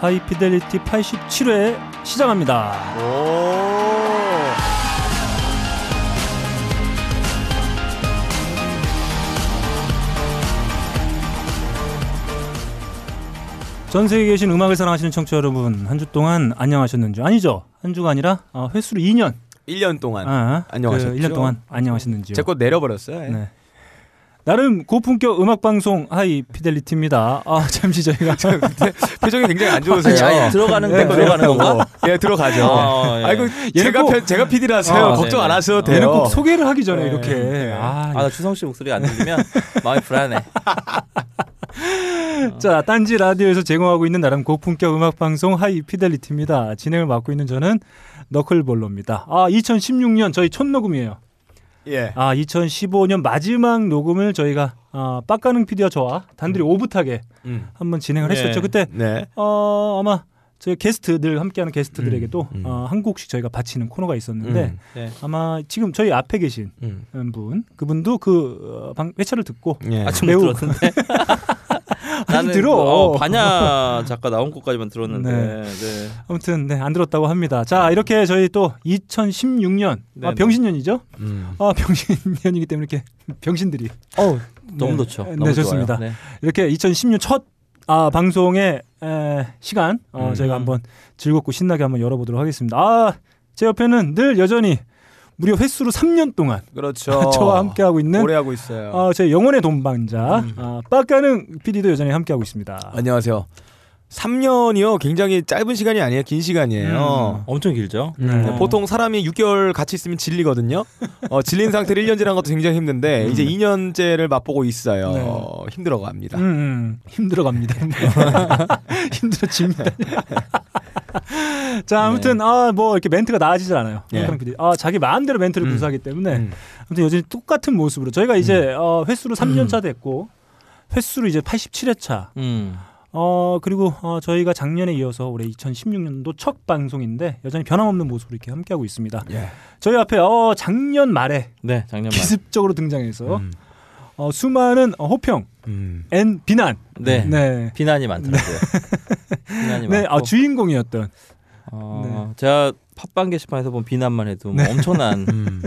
하이피델리티 87회 시작합니다. 전 세계에 계신 음악을 사랑하시는 청취자 여러분 한 주 동안 안녕하셨는지 아니죠 한 주가 아니라 어, 횟수로 2년 1년 동안 아, 안녕하셨죠? 그 1년 동안 안녕하셨는지요 제 거 내려버렸어요. 예. 네. 나름 고품격 음악 방송 하이 피델리티입니다. 아 잠시 저희가 표정이 굉장히 안 좋으세요. 아니, 아니, 들어가는 네, 데 들어가는 건가? 예, 들어가죠. 아, 예. 아이고 얘는 제가 꼭- 편- 제가 PD라서요. 아, 걱정 안 네네. 하셔도 얘는 돼요. 꼭 소개를 하기 전에 네. 이렇게 네. 아, 아, 나 주성 씨 목소리가 안 들리면 마음이 불안해. 자 딴지 라디오에서 제공하고 있는 나름 고품격 음악 방송 High Fidelity입니다. 진행을 맡고 있는 저는 너클볼로입니다. 아 2016년 저희 첫 녹음이에요. 예. 아 2015년 마지막 녹음을 저희가 아, 빡가능 PD와 저와 단둘이 오붓하게 음. 한번 진행을 네. 했었죠. 그때 네. 어, 아마 저희 게스트 늘 함께하는 게스트들에게도 음, 음. 어, 한 곡씩 저희가 바치는 코너가 있었는데 음. 네. 아마 지금 저희 앞에 계신 음. 분 그분도 그 어, 방, 회차를 듣고 예. 매우-. 나는 들어. 뭐, 어, 반야 작가 나온 것까지만 들었는데. 네. 네. 아무튼 네, 안 들었다고 합니다. 자 이렇게 저희 또 2016년 아, 네네. 병신년이죠? 음. 아 병신년이기 때문에 이렇게 병신들이 어우, 너무 네. 좋죠. 네, 너무 좋습니다. 좋아요. 네. 이렇게 2016년 첫 아, 방송의 에, 시간 어, 음. 저희가 한번 즐겁고 신나게 한번 열어보도록 하겠습니다. 아, 제 옆에는 늘 여전히 무려 횟수로 3년 동안 그렇죠. 저와 함께 하고 있는 오래 하고 있어요. 어, 제 영혼의 동반자 음. 아, 빡가능 PD도 여전히 함께 하고 있습니다. 안녕하세요. 3년이요. 굉장히 짧은 시간이 아니에요. 긴 시간이에요. 엄청 길죠? 네. 네, 보통 사람이 6개월 같이 있으면 질리거든요. 어, 질린 상태로 1년 지난 것도 굉장히 힘든데 이제 2년째를 맛보고 있어요. 네. 어, 힘들어갑니다. 음, 음, 힘들어갑니다. 힘들어집니다. 자, 아무튼 아뭐 이렇게 멘트가 나아지질 않아요. PD. 아 자기 마음대로 멘트를 음. 구사하기 때문에 음. 아무튼 여전히 똑같은 모습으로 저희가 이제 어, 횟수로 3년 차 됐고 횟수로 이제 87회 차. 음. 어 그리고 어, 저희가 작년에 이어서 올해 2016년도 첫 방송인데 여전히 변함없는 모습으로 이렇게 함께하고 있습니다. 예. 저희 앞에 어, 작년 말에 네, 작년 말. 기습적으로 등장해서 음. 어, 수많은 어, 호평, 음. and 비난, 네. 네, 비난이 많더라고요. 비난이 네, 많고. 아, 주인공이었던 어, 제가 팟빵 게시판에서 본 비난만 해도 네. 뭐 엄청난 음.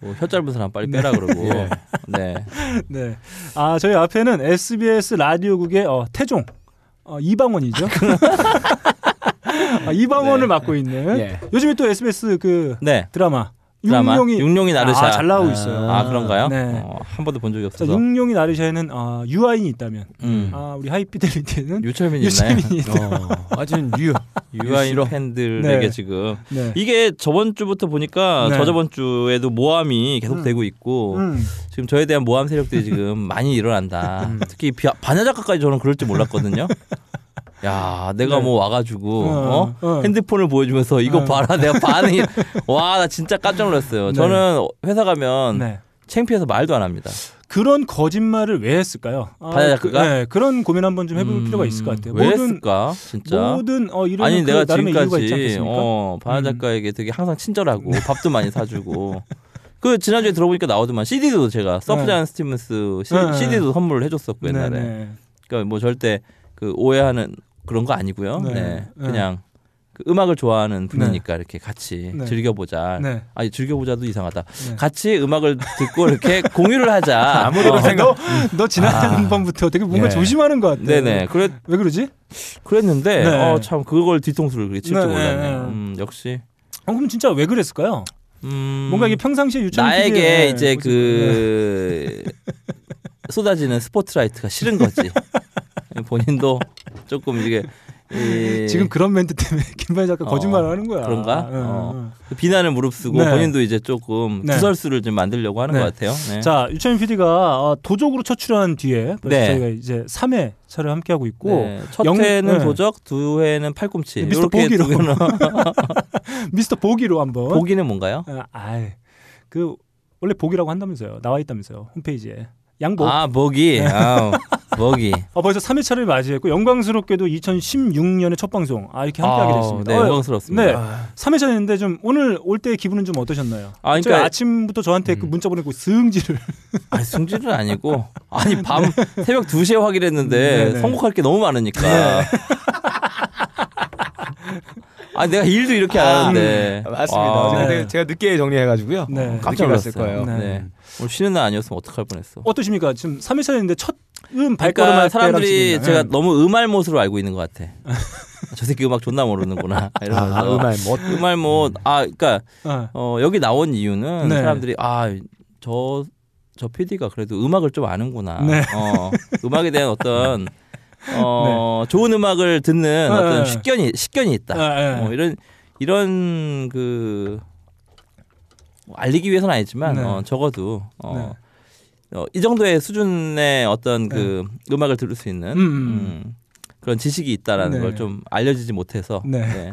뭐혀 짧은 사람 빨리 빼라 그러고. 예. 네. 네. 아, 저희 앞에는 SBS 라디오국의 어, 태종 어, 이방원이죠. 아, 이방원을 네. 맡고 있는 예. 요즘에 또 SBS 그 네. 드라마 드라마 육룡이 육룡이 나르샤 아, 잘 나오고 아, 있어요. 아 그런가요? 네. 어, 한 번도 본 적이 자, 없어서. 육룡이 나르샤에는 어, 유아인이 있다면 음. 아, 우리 하이피델리티는 유철민 있나요? 유채민이 있다. 어, 아주 유. 유아인. 팬들에게 네. 지금 네. 이게 저번 주부터 보니까 네. 저저번 주에도 모함이 계속 음. 되고 있고 음. 지금 저에 대한 모함 세력들이 지금 많이 일어난다. 음. 특히 비- 반야 작가까지 저는 그럴 줄 몰랐거든요. 야, 내가 네. 뭐 와가지고 어? 어. 핸드폰을 보여주면서 이거 어. 봐라 내가 반응이 와 나 진짜 깜짝 놀랐어요. 네. 저는 회사 가면 네. 창피해서 말도 안 합니다. 그런 거짓말을 왜 했을까요? 아, 작가가? 그, 네, 그런 고민 한번 좀 해볼 음, 필요가 있을 것 같아요. 왜 모든 했을까 진짜? 모든 어 이런 아니 그 내가 지금까지? 어 반야 음. 작가에게 되게 항상 친절하고 밥도 많이 사주고 그 지난주에 들어보니까 나오더만 CD도 제가 서프잔 스티븐스 시, 네. CD도 선물을 해줬었고 옛날에 네 네. 그러니까 뭐 절대 그 오해하는 그런 거 아니고요. 네. 네, 네. 그냥 그 음악을 좋아하는 분이니까 이렇게 같이 네. 즐겨보자. 네. 아니 즐겨보자도 이상하다. 네. 같이 음악을 듣고 이렇게 공유를 하자. 아무래도 어, 생각- 너, 너 지난번부터 되게 뭔가 예. 조심하는 것 같아. 네네. 그래 왜 그러지? 그랬는데 네. 어, 참 그걸 뒤통수를 그렇게 칠줄 네, 몰랐네요. 네. 음, 역시 어, 그럼 진짜 왜 그랬을까요? 음, 뭔가 이게 평상시에 유치원 나에게 이제 그 쏟아지는 스포트라이트가 싫은 거지. 본인도 조금 이게 이 네. 지금 그런 멘트 때문에 김반야 작가 어, 거짓말을 하는 거야. 그런가? 응, 어. 응. 그 비난을 무릅쓰고 네. 본인도 이제 조금 네. 구설수를 좀 만들려고 하는 네. 것 같아요. 네. 자 유채민 PD가 어, 도적으로 첫 출연한 뒤에 네. 저희가 이제 3회 차를 함께 하고 있고 네. 첫 영- 회는 네. 도적, 두 회는 팔꿈치. 미스터 보기로. 미스터 보기로 한번. 보기는 뭔가요? 아, 아이, 그 원래 보기라고 한다면서요. 나와 있다면서요. 홈페이지에. 양복. 아 보기, 아 보기. 어, 벌써 3회차를 맞이했고 영광스럽게도 2016년의 첫 방송 아 이렇게 함께하게 아, 됐습니다. 네, 어, 영광스럽습니다. 네. 아, 3회차였는데 좀 오늘 올 때 기분은 좀 어떠셨나요? 아, 그러니까 아침부터 저한테 그 문자 보내고 승질을 아니 승질은 아니고 아니 밤 새벽 2시에 확인했는데 네, 네. 선곡할 게 너무 많으니까 아 내가 일도 이렇게 안 하는데. 아, 맞습니다. 아, 제가, 네. 제가 늦게 정리해가지고요. 네. 어, 깜짝 놀랐어요. 거예요. 네. 네. 오늘 쉬는 날 아니었으면 어떡할 뻔했어. 어떠십니까? 지금 3일 차였는데 첫 음, 발걸음할 그러니까 사람들이 제가 네. 너무 음알못으로 알고 있는 것 같아. 저 새끼 음악 존나 모르는구나 이러면서 아, 음알 못. 음알못 아 그러니까 어. 어, 여기 나온 이유는 네. 사람들이 아저저 PD가 그래도 음악을 좀 아는구나. 네. 어, 음악에 대한 어떤 어, 좋은 음악을 듣는 네. 어떤 네. 식견이 식견이 있다. 아, 네. 어, 이런 이런 그뭐 알리기 위해서는 아니지만 네. 어, 적어도 어, 네. 어, 이 정도의 수준의 어떤 그 음악을 들을 수 있는 음, 음. 음, 그런 지식이 있다라는 네. 걸좀 알려지지 못해서 네. 네.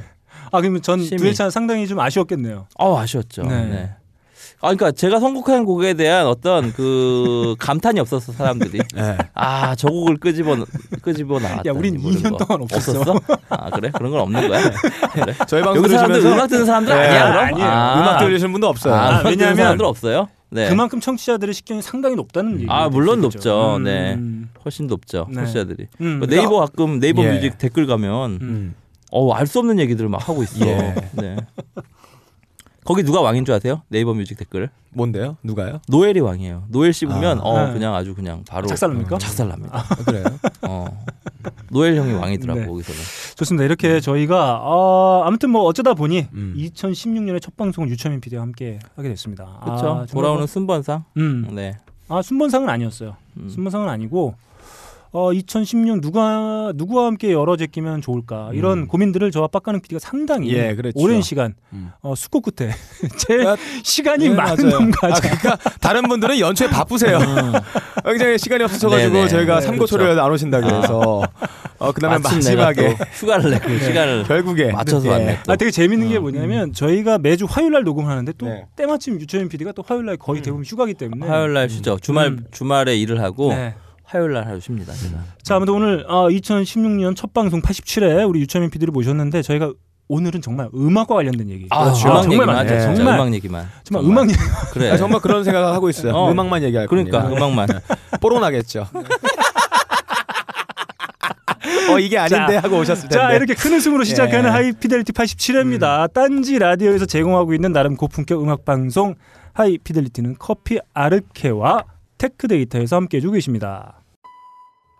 아 그러면 전. 두일차 상당히 좀 아쉬웠겠네요. 어 아쉬웠죠. 네. 네. 아 그러니까 제가 선곡한 곡에 대한 어떤 그 감탄이 없었어 사람들이. 네. 아 저 곡을 끄집어 끄집어 나왔다. 야, 우린 2년 동안 없었어. 없었어? 아 그래? 그런 건 없는 거야? 그래? 저희 방송 들으시면서 음악 듣는 사람들 네, 아니야 그럼? 아니에요. 아, 음악 들으시는 분도 없어요. 아, 아, 왜냐하면 사람들 없어요? 네. 그만큼 청취자들의 식견이 상당히 높다는 얘기. 아, 물론 높죠. 네. 음, 훨씬 높죠 네. 청취자들이. 음, 그 네이버 가끔 네이버 예. 뮤직 댓글 가면 음. 어알 수 없는 얘기들을 막 하고 있어. 예. 네. 거기 누가 왕인 줄 아세요? 네이버 뮤직 댓글. 뭔데요? 누가요? 노엘이 왕이에요. 노엘 씹으면 아. 어 네. 그냥 아주 그냥 바로 작살납니까? 작살납니다. 아, 그래요? 어. 노엘 형이 왕이더라고 네. 거기서는. 좋습니다. 이렇게 저희가 어, 아무튼 뭐 어쩌다 보니 음. 2016년에 첫 방송을 유철민 PD와 함께 하게 됐습니다. 그렇죠. 아, 돌아오는 뭐- 순번상. 음. 네. 아 순번상은 아니었어요. 음. 순번상은 아니고 어 2016 누가 누구와 함께 열어 제끼면 좋을까 이런 음. 고민들을 저와 빡가는 PD가 상당히 예, 그렇죠. 오랜 시간 음. 어, 숙고 끝에 제일 아, 시간이 예, 많은 맞아요. 놈과자. 아, 그러니까 다른 분들은 연초에 바쁘세요. 굉장히 시간이 없어가지고 네네. 저희가 네, 삼고초려를 안 오신다 그래서 어, 그다음에 마지막에 또 휴가를 내고 시간을 결국에 맞춰서 예. 왔네. 또. 아 되게 재밌는 게 뭐냐면 저희가 매주 화요일 날 녹음을 하는데 또 네. 때마침 유철민 PD가 또 화요일 날 거의 대부분 휴가기 때문에 화요일 날 쉬죠. 주말 음. 주말에 일을 하고 네. 화요일 날 하루 쉽니다. 제가. 자, 아무튼 오늘 어, 2016년 첫 방송 87회 우리 유철민 PD를 모셨는데 저희가 오늘은 정말 음악과 관련된 얘기. 아, 그렇죠. 음악 정말 얘기만 많아요. 하자. 진짜 정말 음악 얘기만. 정말 음악 얘기. 그래. 아, 정말 그런 생각을 하고 있어요. 어. 음악만 얘기할 그러니까 겁니다. 음악만. 뽀록나겠죠. 어 이게 아닌데 하고 오셨을 텐데. 자, 이렇게 큰 웃음으로 시작하는 예. 하이피델리티 87회입니다. 딴지 라디오에서 제공하고 있는 나름 고품격 음악 방송 하이피델리티는 커피 아르케와 테크데이터에서 함께 해주고 계십니다.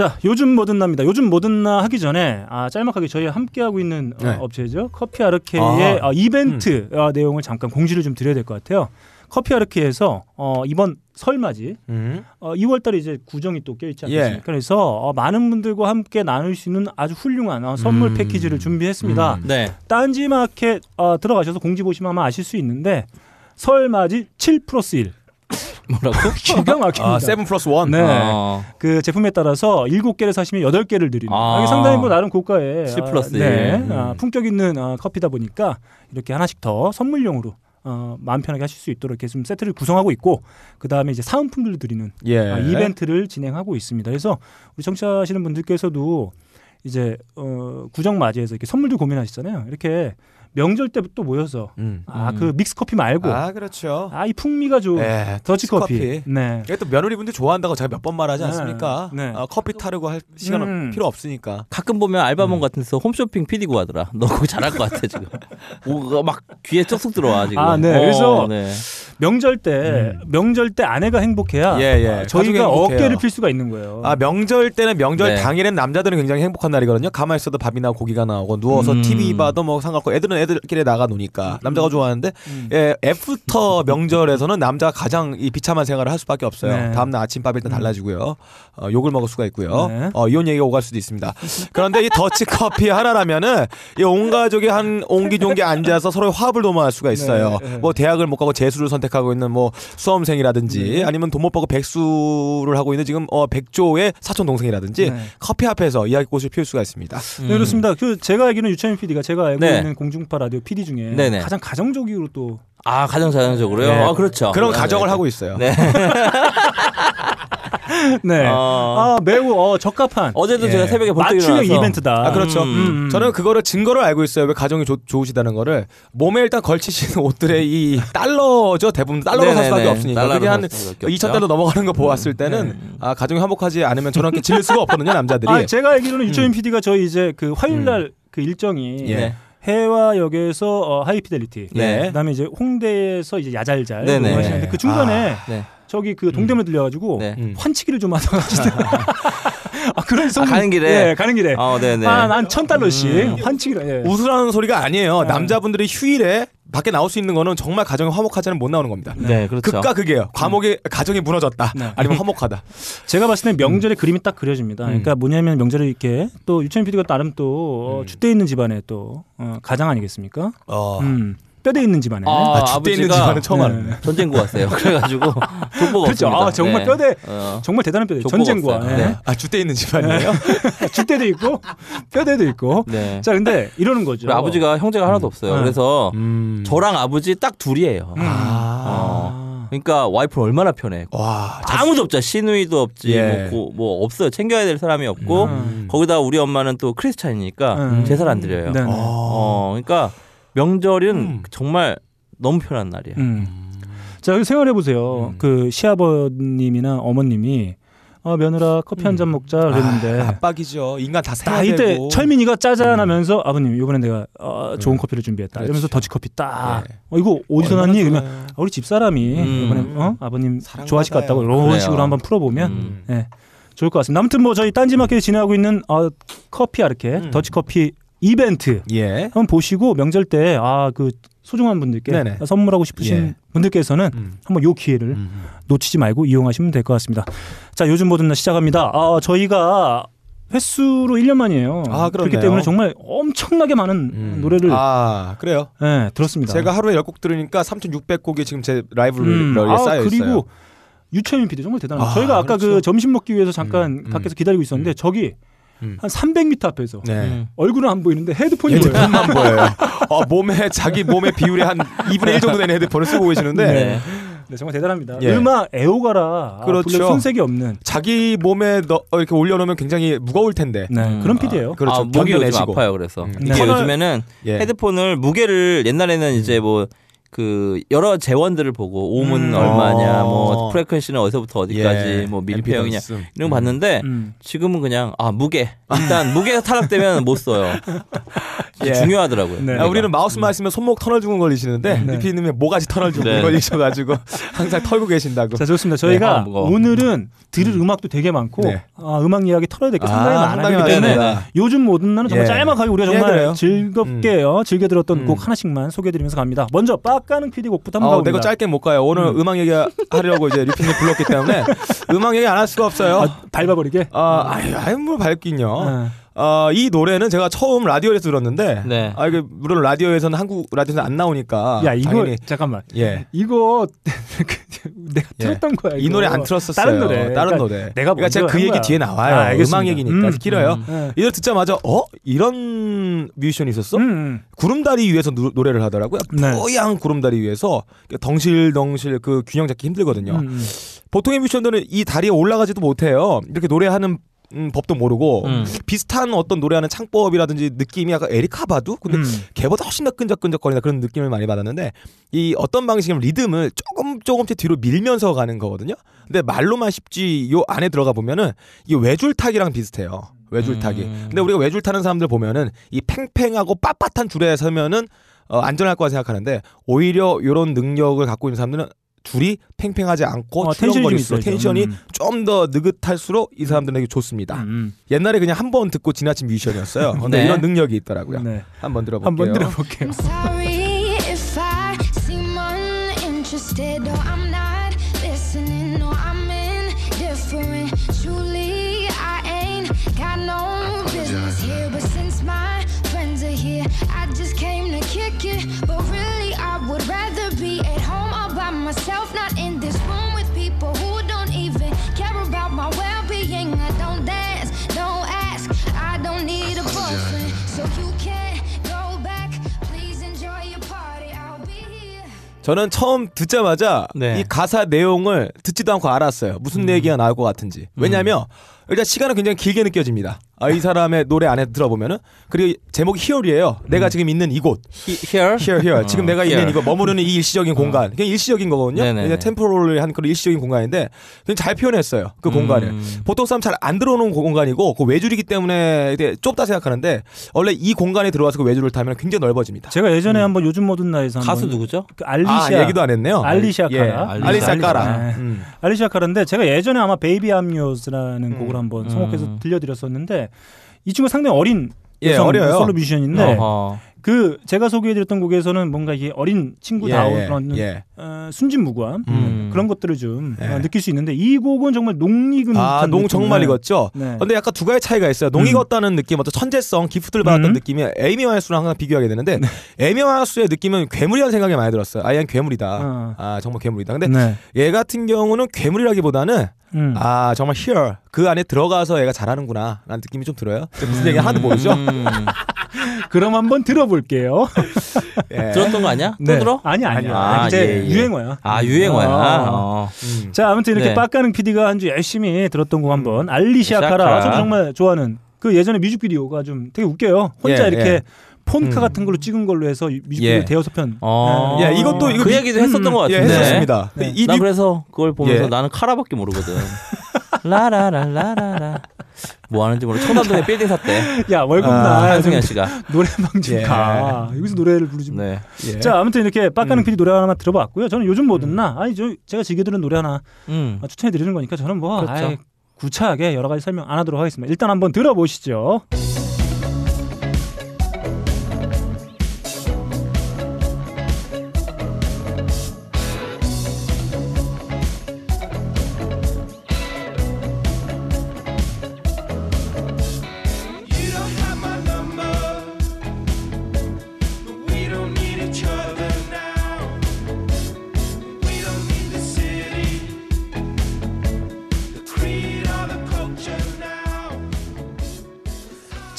자, 요즘 뭐든 납니다. 요즘 뭐든 나 하기 전에 아, 짤막하게 저희 함께 하고 있는 어, 네. 업체죠. 커피 아르케의 아. 어, 이벤트 어, 내용을 잠깐 공지를 좀 드려야 될 것 같아요. 커피 아르케에서 어, 이번 설맞이 음. 어, 2월달에 이제 구정이 또 껴있지 않습니까? 예. 그래서 어, 많은 분들과 함께 나눌 수 있는 아주 훌륭한 어, 선물 음. 패키지를 준비했습니다. 음. 네. 딴지마켓 어, 들어가셔서 공지 보시면 아마 아실 수 있는데 설맞이 7 플러스 1 뭐라고? 기가 막힙니다. 아 seven plus one. 네. 어. 그 제품에 따라서 7개를 사시면 8개를 드리는 아. 아, 상당히 뭐 나름 고가의 7 플러스 아, 네, 일. 아, 품격 있는 아, 커피다 보니까 이렇게 하나씩 더 선물용으로 어, 마음 편하게 하실 수 있도록 이렇게 좀 세트를 구성하고 있고 그 다음에 이제 사은품들을 드리는 예. 아, 이벤트를 진행하고 있습니다. 그래서 우리 청취하시는 분들께서도 이제 어, 구정 맞이해서 이렇게 선물들 고민하시잖아요. 이렇게 명절 때 또 모여서 음. 아그 믹스 커피 말고 아 그렇죠. 아 이 풍미가 좋은 예, 더치 커피. 커피. 네. 이게 또 며느리 분들 좋아한다고 제가 몇 번 말하지 네. 않습니까? 네. 아, 커피 타르고 할 시간 음. 필요 없으니까. 가끔 보면 알바몬 음. 같은 데서 홈쇼핑 PD 구하더라. 너 그거 잘할 것 같아 지금. 오, 막 귀에 쏙쏙 들어와 지금. 아, 네. 어, 그래서 네. 명절 때 명절 때 아내가 행복해야 음. 예, 예. 아, 저희가 행복해요. 어깨를 필 수가 있는 거예요. 아 명절 때는 명절 네. 당일엔 남자들은 굉장히 행복한 날이거든요. 가만히 있어도 밥이나 고기가 나오고 누워서 음. TV 봐도 뭐 상관없고 애들은 애들끼리 나가 노니까 남자가 좋아하는데 음. 예, after 명절에서는 남자가 가장 이 비참한 생활을 할 수밖에 없어요. 네. 다음날 아침밥이 일단 달라지고요. 어, 욕을 먹을 수가 있고요. 네. 어, 이혼 얘기가 오갈 수도 있습니다. 그런데 이 더치 커피 하나라면은 이 온 가족이 한 옹기종기 앉아서 서로의 화합을 도모할 수가 있어요. 네, 네. 뭐 대학을 못 가고 재수를 선택하고 있는 뭐 수험생이라든지 네. 아니면 돈 못 벌고 백수를 하고 있는 지금 어 백조의 사촌 동생이라든지 네. 커피 앞에서 이야기꽃을 피울 수가 있습니다. 음. 네, 그렇습니다. 그 제가 알기로는 유채민 PD가 제가 알고 네. 있는 공중 파 라디오 PD 중에 네네. 가장 가정적으로 또 아 가장 자연적으로요. 네. 아 그렇죠. 그런 네, 가정을 네. 하고 있어요. 네. 네. 어. 아, 매우 어, 적합한 어제도 예. 제가 새벽에 벌떡 맞춤형 일어나서 이벤트다. 아 그렇죠. 음. 저는 그거를 증거를 알고 있어요. 왜 가정이 좋- 좋으시다는 거를 몸에 일단 걸치시는 옷들의 이 달러죠. 대부분 달러로 살 수밖에. 없으니까 그게 한살 수밖에 2천 없죠. 달러 넘어가는 거 보았을 때는 네. 아 가정이 화목하지 않으면 저렇게 질릴 수가 없거든요 남자들이. 아, 제가 알기로는 유채민 PD가 저희 이제 그 화요일 날그 일정이 예. 네. 해화역에서 어, 하이피델리티. 네. 그다음에 이제 홍대에서 이제 야잘잘 네네. 하시는데 그 중간에 네. 저기 그 동대문 들려가지고 네. 음. 환치기를 좀 하다가 아 그런 소문 가는 길에? 예, 가는 길에 어, 네네. 아난천 달러씩 음. 환치기를 예. 웃으라는 소리가 아니에요. 네. 남자분들이 휴일에 밖에 나올 수 있는 거는 정말 가정이 화목하지 않으면 못 나오는 겁니다. 네, 그렇죠. 극과 극이에요. 과목의 가정이 무너졌다. 네. 아니면 화목하다. 제가 봤을 때 명절의 그림이 딱 그려집니다. 그러니까 뭐냐면 명절에 이렇게 또 유채민 PD가 나름 또 어, 음. 주대 있는 집안에 또 어, 가장 아니겠습니까? 어. 음, 뼈대 있는 집안에. 아, 아, 주대 있는 집안은 처음 네. 알았네. 전쟁구 왔어요. 그래가지고 족보가 그렇죠. 없습니다. 아, 정말 네. 뼈대 어. 정말 대단한 뼈대. 없어요. 예. 네. 아 주대 있는 집안이에요? 주대도 있고 뼈대도 있고. 네. 자, 근데 이러는 거죠. 아버지가 형제가 하나도 없어요. 네. 그래서 음. 저랑 아버지 딱 둘이에요. 음. 아. 어. 그러니까 와이프는 얼마나 편해. 와. 아무도 없죠. 시누이도 없지. 예. 뭐, 고- 뭐 없어요. 챙겨야 될 사람이 없고 음. 거기다 우리 엄마는 또 크리스찬이니까 음. 제사를 안 드려요. 네. 네. 어, 그러니까 명절은 음. 정말 너무 편한 날이에요. 음. 자, 여기 생각해 보세요. 음. 그 시아버님이나 어머님이 어, 며느라 커피 한 잔 먹자 그랬는데 아, 압박이죠. 인간 다딱 생야 이때 되고. 철민이가 짜잔하면서 아버님 이번엔 내가 어, 좋은 음. 커피를 준비했다. 그렇죠. 이러면서 더치 커피 딱. 네. 어, 이거 어디서 났니? 그러면 우리 집 사람이 음. 이번에 어? 아버님. 좋아하실 것 같다고 이런 그래요. 식으로 한번 풀어보면 음. 예, 좋을 것 같습니다. 아무튼 뭐 저희 딴지마켓에 진행하고 있는 어, 커피 아르케 음. 더치커피 이벤트 예. 한번 보시고 명절 때 아 그 소중한 분들께 네네. 선물하고 싶으신 예. 분들께서는 음. 한번 요 기회를 음. 놓치지 말고 이용하시면 될 것 같습니다. 자, 요즘 모든 날 시작합니다. 아, 저희가 횟수로 1년 만이에요. 아, 그렇기. 때문에 정말 엄청나게 많은 음. 노래를 아 그래요. 예, 들었습니다. 제가 하루에 10곡 들으니까 3,600곡이 지금 제 라이브러리에 음, 아, 쌓여 그리고 있어요. 유채민 PD 정말 대단합니다. 아, 저희가 아까 그 그렇죠. 점심 먹기 위해서 잠깐 음, 음. 밖에서 기다리고 있었는데 저기 음. 한 300m 앞에서 네. 음. 얼굴은 안 보이는데 헤드폰이 보여요. 헤드폰만 보여요. 어, 몸에 자기 몸의 비율의 한 2분의 1 정도 되는 헤드폰을 쓰고 계시는데 네. 네, 정말 대단합니다. 예. 음악 애호가라 그렇죠. 손색이 없는 자기 몸에 넣, 어, 이렇게 올려놓으면 굉장히 무거울 텐데. 네, 음, 그런 PD예요. 그렇죠. 아, 목이 요즘. 아파요. 그래서 음. 이게 네. 요즘에는 예. 헤드폰을 무게를 옛날에는 이제 뭐 그 여러 재원들을 보고 오음은 음. 얼마냐, 어. 뭐 프레퀀시는 어디서부터 어디까지, 예. 뭐 밀폐형이냐 이런 거 봤는데 음. 지금은 그냥 아 무게 일단 무게가 타락되면 못 써요. 예. 중요하더라고요. 네. 아, 우리는 마우스만 쓰면 손목 터널 주근 걸리시는데 네. 리피님은 모가지 터널 주근 네. 걸리셔가지고 항상 털고 계신다고. 자 좋습니다. 아, 저희가 무거워. 오늘은 들을 음. 악도 되게 많고 네. 아, 음악 이야기 털어야 될 게 상당히 아, 그렇기 때문에. 요즘 모든 날은 정말 예. 짤막하게 우리가 예, 정말 그래요. 즐겁게 어, 즐겨 들었던 음. 곡 하나씩만 소개해드리면서 갑니다. 먼저 빡가는 PD 곡부터 한번 어, 가봅니다. 내가 짧게 못 가요. 오늘 음. 악 얘기 하려고 이제 리피님 불렀기 때문에 음악 얘기 안 할 수가 없어요. 아, 밟아버리게. 아, 아유, 아유, 뭐 밝긴요. 아, 어, 이 노래는 제가 처음 라디오에서 들었는데, 네. 아, 이게 물론 라디오에서는 한국 라디오에서 안 나오니까. 야 이거 당연히, 잠깐만. 예. 이거 내가 예. 틀었던 거야. 이 이거. 노래 안 틀었었어요. 다른 노래. 다른 그러니까 노래. 내가 그러니까 제가 그한 얘기 거야. 뒤에 나와요. 아. 음악 얘기니까 음. 길어요. 음. 네. 이 노래 듣자마자 어 이런 뮤지션이 있었어? 음, 음. 구름다리 위에서 누- 노래를 하더라고요. 네. 뽀얀 구름다리 위에서 덩실덩실 그 균형 잡기 힘들거든요. 음, 음. 보통의 뮤지션들은 이 다리에 올라가지도 못해요. 이렇게 노래하는 음, 법도 모르고 음. 비슷한 어떤 노래하는 창법이라든지 느낌이 약간 에리카 바두 근데 음. 걔보다 훨씬 더 끈적끈적거리는 그런 느낌을 많이 받았는데 이 어떤 방식이면 리듬을 조금 조금씩 뒤로 밀면서 가는 거거든요. 근데 말로만 쉽지 요 안에 들어가 보면은 이게 외줄타기랑 비슷해요. 외줄타기. 음. 근데 우리가 외줄 타는 사람들 보면은 이 팽팽하고 빳빳한 줄에 서면은 어, 안전할 거라 생각하는데 오히려 이런 능력을 갖고 있는 사람들은 둘이 팽팽하지 않고 어, 텐션이 좀 출렁거릴수록. 텐션이 음. 좀더 느긋할수록 이 사람들에게 좋습니다. 음, 옛날에 그냥 한 번 듣고 지나친 뮤지션이었어요. 근데 네. 이런 능력이 있더라고요. 음. 네. 한번 들어볼게요. 한번 들어볼게요. 저는 처음 듣자마자 네. 이 가사 내용을 듣지도 않고 알았어요. 무슨 얘기가 나올 것 같은지. 왜냐하면 일단 시간은 굉장히 길게 느껴집니다. 아, 이 사람의 노래 안에 들어보면은 그리고 제목이 히얼이에요. 내가 지금 있는 이곳. He- Here? 히얼 히얼. 지금 어, 내가 있는 here. 이거 머무르는 이 일시적인 공간. 그냥 일시적인 거거든요. 그냥 템포럴한 그런 일시적인 공간인데 그냥 잘 표현했어요. 그 공간을. 음. 보통 사람 잘 안 들어오는 공간이고 그 외줄이기 때문에 좁다 생각하는데 원래 이 공간에 들어와서 그 외줄을 타면 굉장히 넓어집니다. 제가 예전에 한번 요즘 모든 나에서 가수 누구죠? 그 알리샤 아, 얘기도 안 했네요. 알리샤 예, 카라. 알리샤 카라. 네. 음. 알리샤 카라인데 제가 예전에 아마 Baby I'm Yours라는 곡을 한번 선곡해서 음. 들려드렸었는데 이 친구 상당히 어린 예, 여성 어려요. 솔로 뮤지션인데 어허. 그 제가 소개해드렸던 곡에서는 뭔가 이게 어린 친구다운 예, 예, 그런 예. 어, 순진무구함 음. 그런 것들을 좀 예. 어, 느낄 수 있는데 이 곡은 정말 농익은 아, 농. 정말 네. 익었죠. 네. 근데 약간 두 가지 차이가 있어요. 농 음. 익었다는 느낌, 어떤 천재성, gift를 받았던 음. 느낌이 에이미 와인하우스랑 항상 비교하게 되는데 에이미 와인하우스의 느낌은 괴물이라는 생각이 많이 들었어요. 아, 얘는 괴물이다. 어. 아, 정말 괴물이다. 근데 네. 얘 같은 경우는 괴물이라기보다는 음. 아, 정말 here 그 안에 들어가서 얘가 잘하는구나 라는 느낌이 좀 들어요. 무슨 얘기 하나도 모르죠. 음. 그럼 한번 들어볼게요. 예. 들었던 거 아니야? 또 네. 들어? 아니 아니야. 아, 이제 예, 예. 유행어야. 아 유행어야. 어. 어. 음. 자 아무튼 이렇게 네. 빡가는 PD가 한 주 열심히 들었던 곡 한번 알리시아 시아카라. 카라 저도 정말 좋아하는 그 예전에 뮤직비디오가 좀 되게 웃겨요. 혼자 예, 이렇게 예. 폰카 음. 같은 걸로 찍은 걸로 해서 뮤직비디오 예. 대여섯 편. 어. 네. 예, 이것도 이거 그 미- 얘기도 했었던 것 예, 같은데. 했었습니다. 네. 이난 뮤- 그래서 그걸 보면서 예. 나는 카라밖에 모르거든. 라라라라라라. 뭐 하는지 모르. 청담동에 빌딩 샀대. 야 월급 아, 나 한승현 씨가. 노래방 좀 예. 가. 여기서 노래를 부르지. 뭐. 네. 예. 자 아무튼 이렇게 빡가는 음. PD 노래 하나만 들어봤고요. 저는 요즘 뭐 듣나? 아니 저 제가 즐겨 들은 노래 하나 음. 추천해 드리는 거니까 저는 뭐 그렇죠. 아예 구차하게 여러 가지 설명 안 하도록 하겠습니다. 일단 한번 들어보시죠.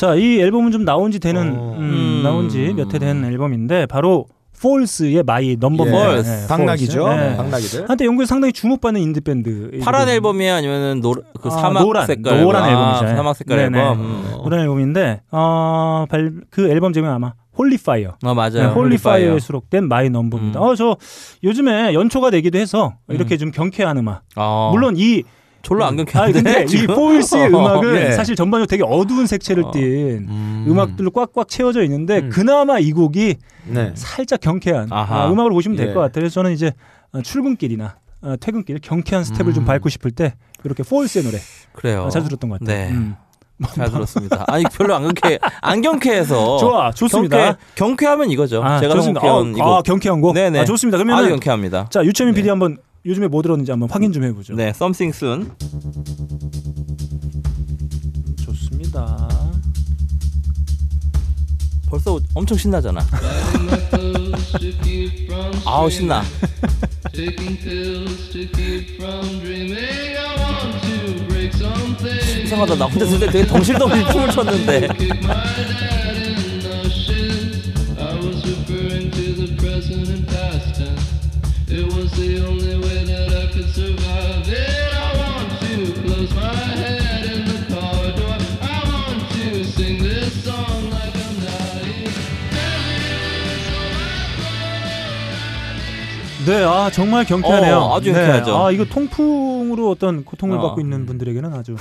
자, 이 앨범은 좀 나온 지 되는 어. 음, 음. 나온 지 몇 해 된 앨범인데 바로 Foals의 My Number 예. Foal. Foals. 당나귀죠. 네. 당나귀들. 한때 영국에서 상당히 주목받는 인디 밴드. 파란 앨범이야 아니면은 노, 그 아, 사막 노란, 색깔 노란 앨범. 앨범이죠. 아, 사막 색깔 네네. 앨범. 음. 노란 앨범인데 어, 발, 그 앨범 제목이 아마 Holy Fire. 어 맞아요. 네, Holy Fire에 Holy Fire. 수록된 My Number입니다. 음. 어, 저 요즘에 연초가 되기도 해서 이렇게 좀 경쾌한 음악. 어. 물론 이 졸로 안아 경쾌한데. 근데 이 지금? 어, 음악은 예. 사실 전반적으로 되게 어두운 색채를 어. 띤 음. 음악들로 꽉꽉 채워져 있는데 음. 그나마 이 곡이 네. 살짝 경쾌한 아하. 어, 음악으로 보시면 될 예. 것 같아요. 그래서 저는 이제 어, 출근길이나 어, 퇴근길 경쾌한 스텝을 좀 음. 밟고 싶을 때 이렇게 폴스의 노래 그래요. 어, 자주 들었던 것 같아요. 네. 음. 잘 들었습니다. 아니 별로 안 경쾌 안 경쾌해서. 좋아, 좋습니다. 경쾌, 경쾌하면 이거죠. 아, 제가 좋습니다. 생각해온 어, 이거. 아, 경쾌한 곡. 네네. 아, 좋습니다. 아주 그러면 경쾌합니다. 자 유채민 네. PD 한번 요즘에 뭐 들었는지 한번 확인 좀 해보죠. 네, Something Soon. 좋습니다. 벌써 엄청 신나잖아. 아우 신나. Taking pills to keep from dreaming. I want to break something. 이상하다. 나 혼자 들때 되게 덩실덩실 춤을 췄는데. 네, 아 정말 경쾌하네요. 어, 아주 네, 경쾌하죠. 아 이거 통풍으로 어떤 고통을 어. 받고 있는 분들에게는 아주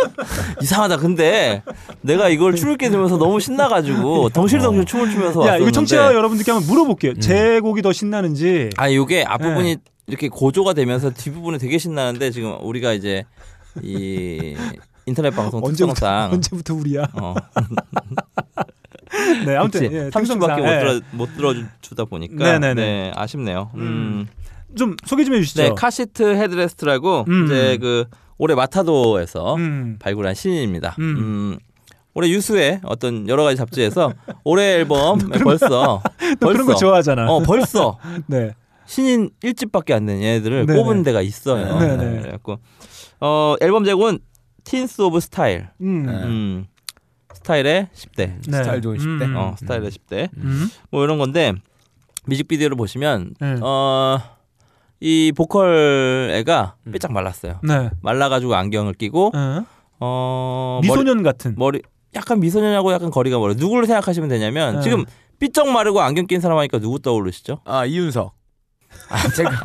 이상하다. 근데 내가 이걸 춤을 게 되면서 너무 신나가지고 덩실덩실 춤을 추면서 야 왔었는데. 이거 청취자 여러분들께 한번 물어볼게요. 제 곡이 더 신나는지. 아, 요게 앞부분이 이렇게 고조가 되면서 뒷부분이 되게 신나는데 지금 우리가 이제 이 인터넷 방송 언제부터 특성상 언제부터 우리야? 어, 네, 아무튼? 예, 30분밖에 못 특성상, 예. 들어 못 들어주다 보니까 네네네. 네, 아쉽네요. 음. 좀 소개 좀 해주시죠. 네, Car Seat Headrest라고 음. 이제 그 올해 Matador에서 음. 발굴한 신인입니다. 음. 음. 올해 유수의 어떤 여러 가지 잡지에서 올해 앨범 벌써 너 벌써 그런 거 좋아하잖아. 어 벌써 네. 신인 1집밖에 안 된 얘네들을 네네. 뽑은 데가 있어요. 네네. 네, 그래갖고 어 앨범 제목은 Teens of Style. 음. 음. 스타일의 10대. 네. 스타일 좋은 10대. 음. 어, 스타일의 10대. 음. 뭐 이런 건데 뮤직비디오를 보시면 네. 어, 이 보컬 애가 음. 삐짝 말랐어요. 네. 말라 가지고 안경을 끼고 어. 어 머리, 미소년 같은. 머리 약간 미소년하고 약간 거리가 멀어. 누구를 생각하시면 되냐면 네. 지금 삐쩍 마르고 안경 낀 사람 하니까 누구 떠오르시죠? 아 이윤석.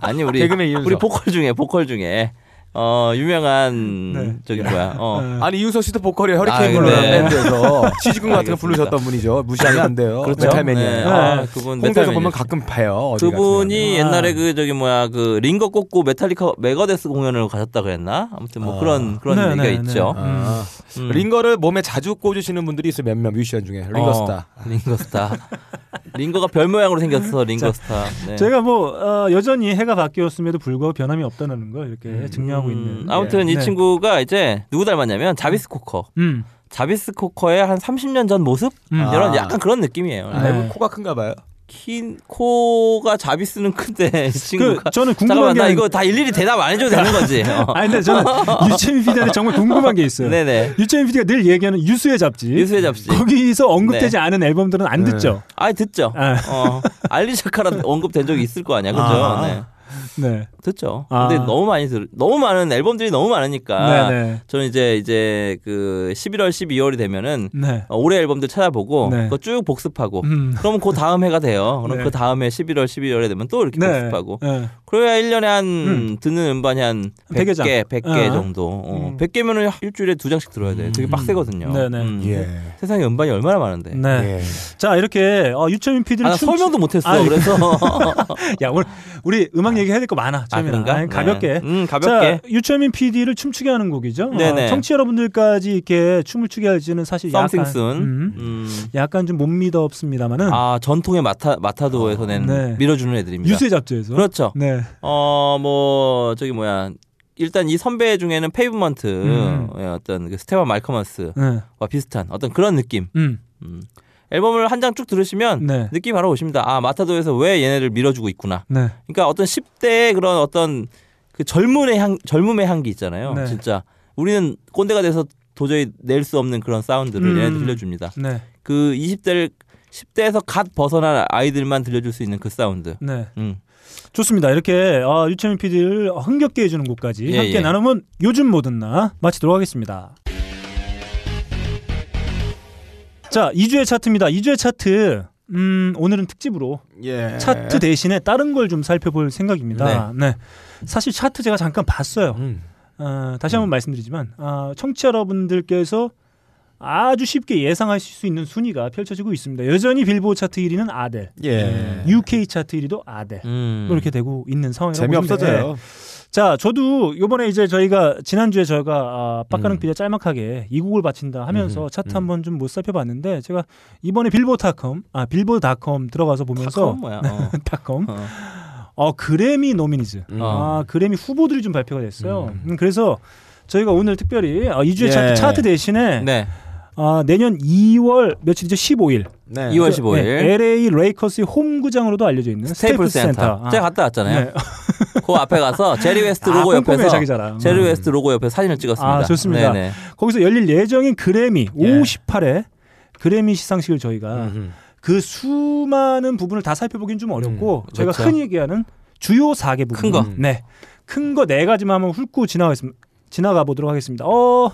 아니 우리 개그맨 이윤석. 우리 보컬 중에 보컬 중에 어 유명한 네. 저기 뭐야 어 어. 아니 이윤석 씨도 보컬이 허리케인 아, 블루라는 네. 밴드에서 시즈군 같은 거. 부르셨던 분이죠. 무시하면 안 돼요. 그렇죠. 메탈맨이에요. 네. 네. 아, 그분 홍대에서. 보면 가끔 봐요. 그분이 같으면. 옛날에 아. 그 저기 뭐야 그 링거 꽂고 메탈리카 메가데스 공연을 가셨다 그랬나? 아무튼 뭐 아. 그런 그런 네, 얘기가 네, 있죠. 네. 아. 음. 링거를 몸에 자주 꽂으시는 분들이 있어요. 몇몇 뮤지션 중에 링거스타. 어, 링거스타. 링거가 별 모양으로 생겼어 링거스타. 네. 제가 뭐 어, 여전히 해가 바뀌었음에도 불구하고 변함이 없다는 걸 이렇게 증명 하고 음, 있는. 아무튼 이 네. 친구가 이제 누구 닮았냐면 자비스 코커. 음. 자비스 코커의 한 30년 전 모습? 음. 이런 아. 약간 그런 느낌이에요. 네. 아, 코가 큰가 봐요. 키 코가 자비스는 큰데 이 친구가 그 저는 궁금한 잠깐만 게나 아니- 이거 다 일일이 대답 안 해줘도 되는 거지. 어. 아니 근데 저는 류철민 PD한테 정말 궁금한 게 있어요. 네네. 류철민 PD가 늘 얘기하는 유수의 잡지. 유수의 잡지. 거기서 언급되지 네. 않은 앨범들은 안 네. 듣죠. 아 듣죠. 아. 어 알리샤카라 언급된 적이 있을 거 아니야, 그죠? 아. 네. 네. 듣죠. 아. 근데 너무 많이 들, 너무 많은 앨범들이 너무 많으니까 네네. 저는 이제 이제 그 11월, 12월이 되면은 네. 어, 올해 앨범들 찾아보고 네. 그거 쭉 복습하고 음. 그러면 그 다음 해가 돼요. 그럼 네. 그 다음에 11월, 12월에 되면 또 이렇게 네. 복습하고 네. 그래야 1년에 한 음. 듣는 음반이 한 100개 장. 100개, 100개 어. 정도. 어. 음. 100개면은 일주일에 두 장씩 들어야 돼. 되게 음. 빡세거든요. 네네. 음. 예. 세상에 음반이 얼마나 많은데. 네. 예. 자 이렇게 어, 류철민 PD를 아, 나 설명도 못 했어. 아, 그래서 야 오늘 우리 음악 얘기 해야 될 거 많아. 아. 그런가? 아니, 가볍게. 네. 음 가볍게. 자, 류철민 PD를 춤추게 하는 곡이죠. 네네. 어, 청취 여러분들까지 이렇게 춤을 추게 할지는 사실 약간. 음, 음. 약간 좀 못 믿었습니다만은 아 전통의 마타 Matador에서 낸 네. 밀어주는 애들입니다. 유수의 잡지에서 그렇죠. 네. 어 뭐 저기 뭐야 일단 이 선배 중에는 Pavement 음. 의 어떤 그 스티븐 말크머스와 네. 비슷한 어떤 그런 느낌. 음. 음. 앨범을 한 장 쭉 들으시면 네. 느낌 바로 오십니다. 아 Matador에서 왜 얘네를 밀어주고 있구나. 네. 그러니까 어떤 10대의 그런 어떤 그 젊음의 향 젊음의 향기 있잖아요. 네. 진짜 우리는 꼰대가 돼서 도저히 낼 수 없는 그런 사운드를 음. 얘네들 들려줍니다. 네. 그 20대를 10대에서 갓 벗어난 아이들만 들려줄 수 있는 그 사운드. 네. 음. 좋습니다. 이렇게 어, 류철민 PD를 흥겹게 해주는 곡까지 예, 함께 예. 나누면 요즘 뭐든 나 마치도록 하겠습니다. 자, 2주의 차트입니다. 2주의 차트. 음, 오늘은 특집으로 예. 차트 대신에 다른 걸 좀 살펴볼 생각입니다. 네. 사실 차트 제가 잠깐 봤어요. 음. 어, 다시 한번 말씀드리지만 어, 청취자 여러분들께서 아주 쉽게 예상하실 수 있는 순위가 펼쳐지고 있습니다. 여전히 빌보드 차트 1위는 아델, 예. UK 차트 1위도 아델. 음. 이렇게 되고 있는 상황이라고 재미없어져요. 자, 저도 요번에 이제 저희가 지난주에 저희가 아, 빡가능 음. 피디가 짤막하게 이 곡을 바친다 하면서 음, 차트 음. 한번 좀 못 살펴봤는데 제가 이번에 빌보드닷컴 아 빌보드닷컴 들어가서 보면서 닷컴? 어. 닷컴 어. 어 그래미 nominees 음. 아 그래미 후보들이 좀 발표가 됐어요. 음. 음, 그래서 저희가 오늘 특별히 아, 2주의 예. 차트, 차트 대신에 네. 아, 내년 2월 며칠이죠? 15일. 네. 2월 15일. LA 레이커스의 홈구장으로도 알려져 있는 스테이플스 센터. 아. 제가 갔다 왔잖아요. 네. 그 앞에 가서 제리 웨스트 아, 로고 꼼꼼히 옆에서 자기잖아. 제리 음. 웨스트 로고 옆에 사진을 찍었습니다. 아, 좋습니다. 네네. 거기서 열릴 예정인 그래미 예. 58회 그래미 시상식을 저희가 음. 그 수많은 부분을 다 살펴보긴 좀 어렵고 음, 저희가 그렇죠. 흔히 얘기하는 주요 4개 부분. 큰 거. 네. 큰 거 네 가지만 한번 훑고 지나가겠습니다. 지나가 보도록 하겠습니다. 어,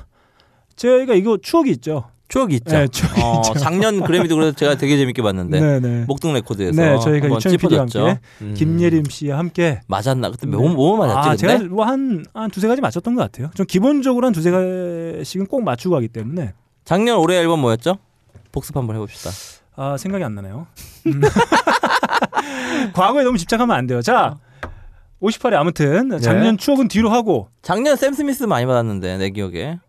저희가 이거 추억이 있죠. 추억이 있죠. 네, 추억이 어, 있죠. 작년 그래미도 그래서 제가 되게 재밌게 봤는데 네, 네. 목동 레코드에서 네, 저희가 한번 짚어줬죠. 음. 김예림 씨와 함께 맞았나? 그때 네. 뭐, 뭐 맞았지? 아, 근데? 제가 뭐한 한 두세 가지 맞췄던 것 같아요. 좀 기본적으로 한 두세 가지씩은 꼭 맞추고 가기 때문에 작년 올해 앨범 뭐였죠? 복습 한번 해봅시다. 아, 생각이 안 나네요. 음. 과거에 너무 집착하면 안 돼요. 자, 58회 아무튼 작년 추억은 뒤로 하고 작년 샘 스미스 많이 받았는데 내 기억에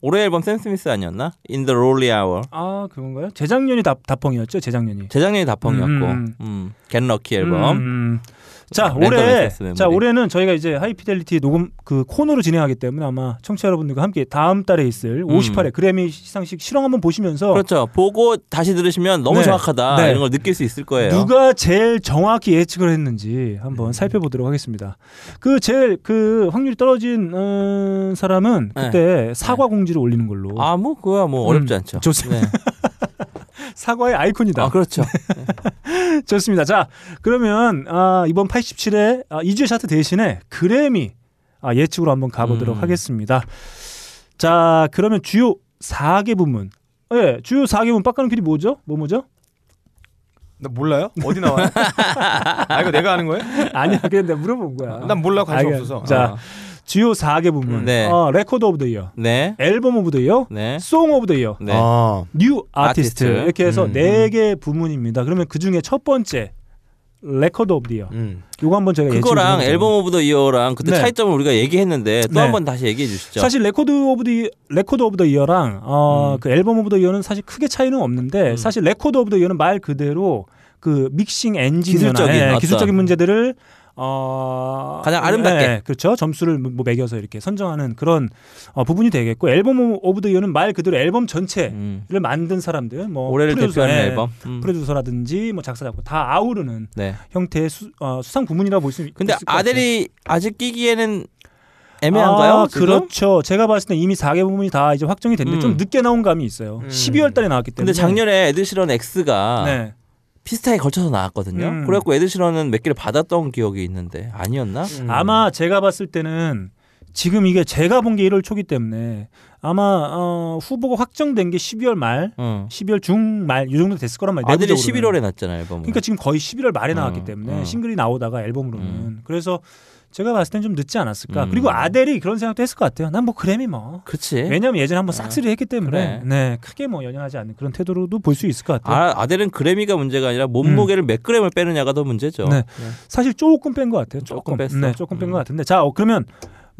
올해 앨범 샘 스미스 아니었나? In the Lonely Hour. 아 그건가요? 재작년이 다, 다펑이었죠. 재작년이. 재작년이 다펑이었고, 음. 음, Get Lucky 앨범. 음. 자 Random Access Memory. 자 올해는 저희가 이제 High Fidelity 녹음 그 코너를 진행하기 때문에 아마 청취자 여러분들과 함께 다음 달에 있을 58회 그래미 시상식 실황 한번 보시면서 음. 그렇죠. 보고 다시 들으시면 너무 네. 정확하다 네. 이런 걸 느낄 수 있을 거예요. 누가 제일 정확히 예측을 했는지 한번 살펴보도록 하겠습니다. 그 제일 그 확률이 떨어진 어, 사람은 네. 그때 사과 공지를 올리는 걸로 아, 뭐 그거야 뭐 어렵지 음, 않죠. 좋습니다. 네. 사과의 아이콘이다. 아, 그렇죠. 좋습니다. 자, 그러면 아, 이번 87회 아, 2주의 차트 대신에 그래미 아, 예측으로 한번 가보도록 음. 하겠습니다. 자, 그러면 주요 4개 부문. 예, 주요 4개 부문 빡가는 길이 뭐죠? 뭐 뭐죠? 나 몰라요? 어디 나와요? 아 이거 내가 아는 거예요? 아니야, 그냥 내가 물어본 거야. 난 몰라 관심 알겠- 없어서. 자, 어. 주요 4개 부문. 네. 어, Record of the Year, 네. Album of the Year, 네. Song of the Year, 네. 아, New Artist Artist. 이렇게 해서 음, 네개 부문입니다. 그러면 그 중에 첫 번째 Record of the Year. 음. 요거 한번 저희가 그거랑. Album of the Year랑 그때 네. 차이점을 우리가 얘기했는데 또 네. 한번 다시 얘기해 주시죠. 사실 Record of the Record of the Year랑 어, 음. 그 Album of the Year는 사실 크게 차이는 없는데 음. 사실 Record of the Year는 말 그대로 그 믹싱 엔지니어나 기술적인 예. 기술적인 문제들을 어 가장 아름답게. 예, 그렇죠 점수를 뭐 매겨서 이렇게 선정하는 그런 어, 부분이 되겠고 Album of the Year는 말 그대로 앨범 전체를 음. 만든 사람들 뭐 올해를 프로듀서, 대표하는 예, 앨범. 음. 프로듀서라든지 뭐 작사 작곡 다 아우르는 네. 형태의 수, 어, 수상 부문이라고 볼 수 있을 근데. 아델이 아직 끼기에는 애매한가요? 아? 그렇죠. 제가 봤을 때 이미 4개 부분이 다 이제 확정이 됐는데 음. 좀 늦게 나온 감이 있어요. 음. 12월 달에 나왔기 때문에. 근데 작년에 에드시런 X가 네. 피스타에 걸쳐서 나왔거든요. 음. 그래갖고 에드시런은 몇 개를 받았던 기억이 있는데 아니었나? 음. 아마 제가 봤을 때는 지금 이게 제가 본 게 1월 초기 때문에 아마 어, 후보가 확정된 게 12월 말, 응. 12월 중말 이 정도 됐을 거란 말이에요. 아들이 내부적으로는. 11월에 났잖아요 앨범. 그러니까 지금 거의 11월 말에 나왔기 음, 때문에 음. 싱글이 나오다가 앨범으로는 음. 그래서 제가 봤을 땐 좀 늦지 않았을까. 음. 그리고 아델이 그런 생각도 했을 것 같아요. 난 뭐 그래미 뭐. 그렇지. 왜냐면 예전에 한번 싹쓸이 했기 때문에 그래. 네 크게 뭐 연연하지 않는 그런 태도로도 볼 수 있을 것 같아요. 아, 아델은 그래미가 문제가 아니라 몸무게를 몇 그램을 빼느냐가 더 문제죠. 네. 사실 조금 뺀 것 같아요. 조금, 조금 뺐어. 네, 조금 뺀 음. 것 같은데. 자, 어, 그러면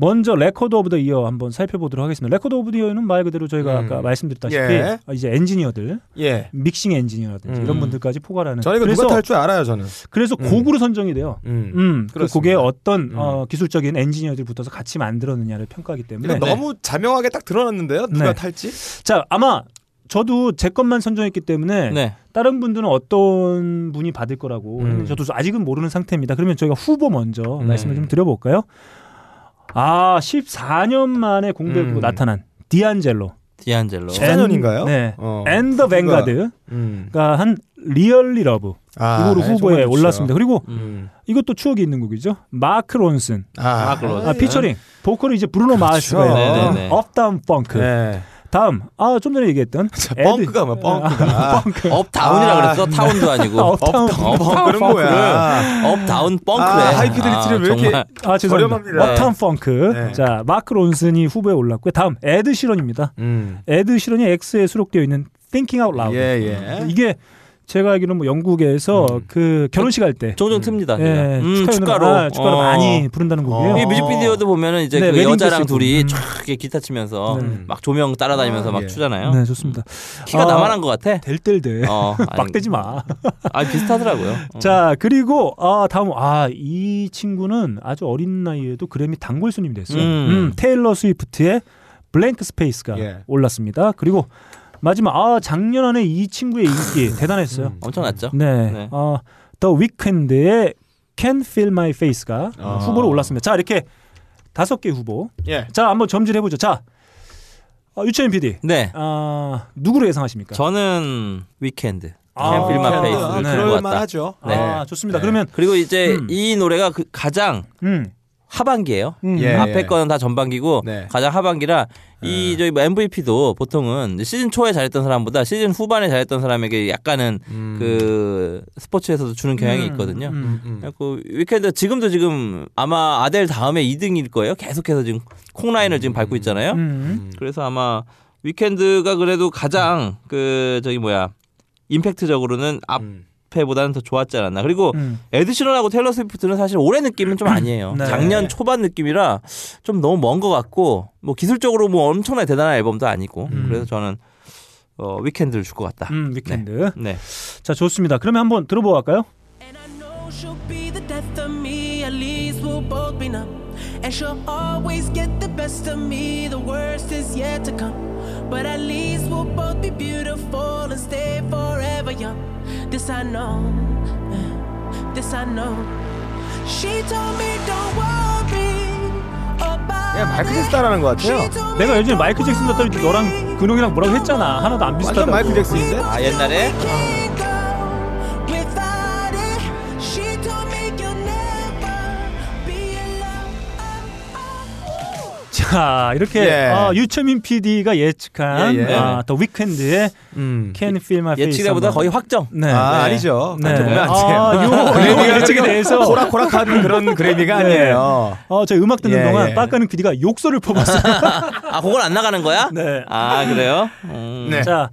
먼저 Record of the Year 한번 살펴보도록 하겠습니다. Record of the Year는 말 그대로 저희가 음. 아까 말씀드렸다시피 예. 어, 이제 엔지니어들, 예. 믹싱 엔지니어라든지 음. 이런 분들까지 포괄하는. 저는 이거 그래서 누가 탈 줄 알아요, 저는. 그래서 음. 곡으로 선정이 돼요. 음. 음, 그. 곡에 어떤 음. 어, 기술적인 엔지니어들이 붙어서 같이 만들었느냐를 평가하기 때문에. 이거 너무 자명하게 딱 드러났는데요. 누가 네. 탈지? 자, 아마 저도 제 것만 선정했기 때문에 네. 다른 분들은 어떤 분이 받을 거라고 음. 저도 아직은 모르는 상태입니다. 그러면 저희가 후보 먼저 음. 말씀을 좀 드려볼까요? 아, 14년 만에 공백으로 음. 나타난 디안젤로. 디안젤로. 14년인가요? 네. 어. 앤더 뱅가드가 음. 한 Really Love 아, 이거로 네, 후보에. 올랐습니다. 그리고 음. 이것도 추억이 있는 곡이죠. 마크 론슨. 아, 마크 론슨. 아, 피처링. 보컬은 이제 브루노 그렇죠. 네네네. Updown Funk. 네. 다음. 아, 좀 전에 얘기했던 자, 펑크가 뭐 펑크가. 펑크. 업다운이라 아, 그랬어. 타운도 아니고. 업다운 업- 펑크는 뭐야? 업다운 뻥크래. 아, High Fidelity를 왜 이렇게. 아, 죄송합니다. Uptown Funk. 네. 자, 마크 론슨이 후보에 올랐고요. 다음 에드 시런입니다. 음. 에드 시런이 X에 수록되어 있는 Thinking Out Loud. 예, 예. 이게 제가 알기로는 뭐 영국에서 음. 그 결혼식 할 때 종종 틉니다. 예, 음, 축가로. 아, 축가로 어. 많이 부른다는 곡이에요. 어. 이 뮤직비디오도 보면은 이제 네, 그 여자랑 둘이 이렇게 기타 치면서 네. 막 조명 따라다니면서 아, 막 예. 추잖아요. 네, 좋습니다. 키가 아, 나만 한 것 같아. 델델대. 어, 아니, 막 대지 마. 아 비슷하더라고요. 어. 자, 그리고 아, 다음 아, 이 친구는 아주 어린 나이에도 그래미 단골 손님이 됐어요. 음. 음, 테일러 스위프트의 Blank Space가 예. 올랐습니다. 그리고 마지막 아, 작년 안에 이 친구의 인기 대단했어요. 음. 엄청났죠. 네. 네. 어, 더 위켄드의 Can Feel My Face가 아. 후보로 올랐습니다. 자, 이렇게 다섯 개 후보. 예. 자, 한번 점지해 보죠. 자. 어, 류철민 PD. 네. 아, 누구로 예상하십니까? 저는 위켄드. 아, Can't Feel My 아, 네. 들고 그럴 왔다. 만하죠. 아, 네. 좋습니다. 네. 그러면 그리고 이제 음. 이 노래가 그 가장 음. 하반기예요. 음. 예. 앞에 거는 다 전반기고 네. 가장 하반기라 이 저희 뭐 MVP도 보통은 시즌 초에 잘했던 사람보다 시즌 후반에 잘했던 사람에게 약간은 음. 그 스포츠에서도 주는 경향이 음, 있거든요. 음. 음. 그래갖고 위켄드 지금도 지금 아마 아델 다음에 2등일 거예요. 계속해서 지금 콩라인을 지금 밟고 있잖아요. 음. 음. 그래서 아마 위켄드가 그래도 가장 그 저기 뭐야 임팩트적으로는 앞 음. 회보다는 더 좋았지 않았나. 그리고 음. 에드 시런하고 테일러 스위프트는 사실 올해 느낌은 좀 아니에요. 네. 작년 초반 느낌이라 좀 너무 먼 것 같고 뭐 기술적으로 뭐 엄청나게 대단한 앨범도 아니고 음. 그래서 저는 어, 위켄드를 줄 것 같다. 음, 위켄드. 네. 자, 좋습니다. 그러면 한번 들어보고 갈까요? And I know she'll be the death of me, at least we'll both be numb. And she'll always get the best of me, the worst is yet to come. But at least we'll both be beautiful and stay forever young. This I know, eh, this I know. She told me don't worry about 그냥. 잭슨 따라하는 것 같아요. 내가 예전에 마이클 잭슨 같더니. 너랑 근홍이랑 뭐라고 했잖아. 하나도 안 비슷하다고. 완전 마이클 잭슨인데? 아 옛날에 자, 이렇게 예. 어, 유채민 PD가 예측한 예, 예. 아, 더 위켄드의 음. Can Feel My Face. 예측보다. 거의 확정. 네. 아, 네. 아니죠. 네. 보면 안 돼요. 아, 요, 요 예측에 대해서 호락호락한 그런 그래미가 네. 아니에요. 어, 저희 음악 듣는 예, 동안 예. 빡가는 PD가 욕설을 퍼봤어요. 아 그건 안 나가는 거야? 네. 아 그래요? 음. 네. 자,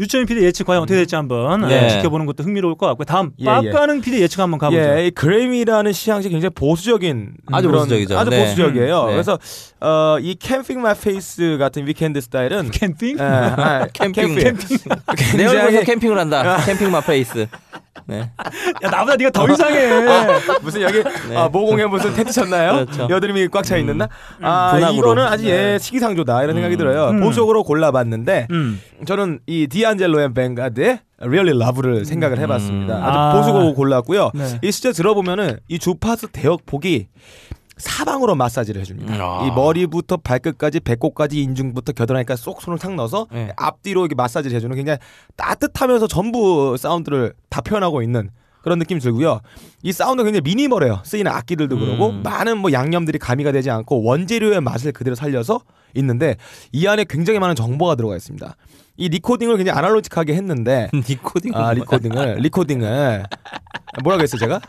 유채민 PD 예측 과연 어떻게 될지 한번 네. 어, 지켜보는 것도 흥미로울 것 같고요. 다음 예, 빡가는 PD 예측 한번 가보죠. 예, 이 그래미라는 시향식 굉장히 보수적인 아주 그런- 보수적이죠. 아주 네. 보수적이에요. 음, 네. 그래서 어, 이 캠핑 마이 페이스 같은 위켄드 스타일은 캠핑? 예, 아, 캠핑. 캠핑. 내 얼굴에서 캠핑을 한다. 캠핑 my face. 네. 야, 나보다 네가 더 이상해. 무슨 여기 아, 모공에 무슨 텐트 쳤나요? 네. 그렇죠. 여드름이 꽉 차 있는 나? 아, 분화구로. 이거는 아주 예, 시기상조다 이런 생각이 들어요. 음. 보수적으로 골라봤는데 음. 저는 이 디안젤로 and 뱅가드의 Really Love를 생각을 해봤습니다. 음. 아주 아. 보수곡 골랐고요. 네. 이 실제 들어보면은 이 주파수 대역폭이 사방으로 마사지를 해줍니다. 음, 아. 이 머리부터 발끝까지 배꼽까지 인중부터 겨드랑이까지 쏙 손을 탁 넣어서 네. 앞뒤로 이렇게 마사지를 해주는 굉장히 따뜻하면서 전부 사운드를 다 표현하고 있는 그런 느낌이 들고요. 이 사운드 가 굉장히 미니멀해요. 쓰이는 악기들도 그러고 음. 많은 뭐 양념들이 가미가 되지 않고 원재료의 맛을 그대로 살려서 있는데 이 안에 굉장히 많은 정보가 들어가 있습니다. 이 recording을 굉장히 analogic하게 했는데 니코딩. 아 recording을 recording을 뭐라고 했어요 제가?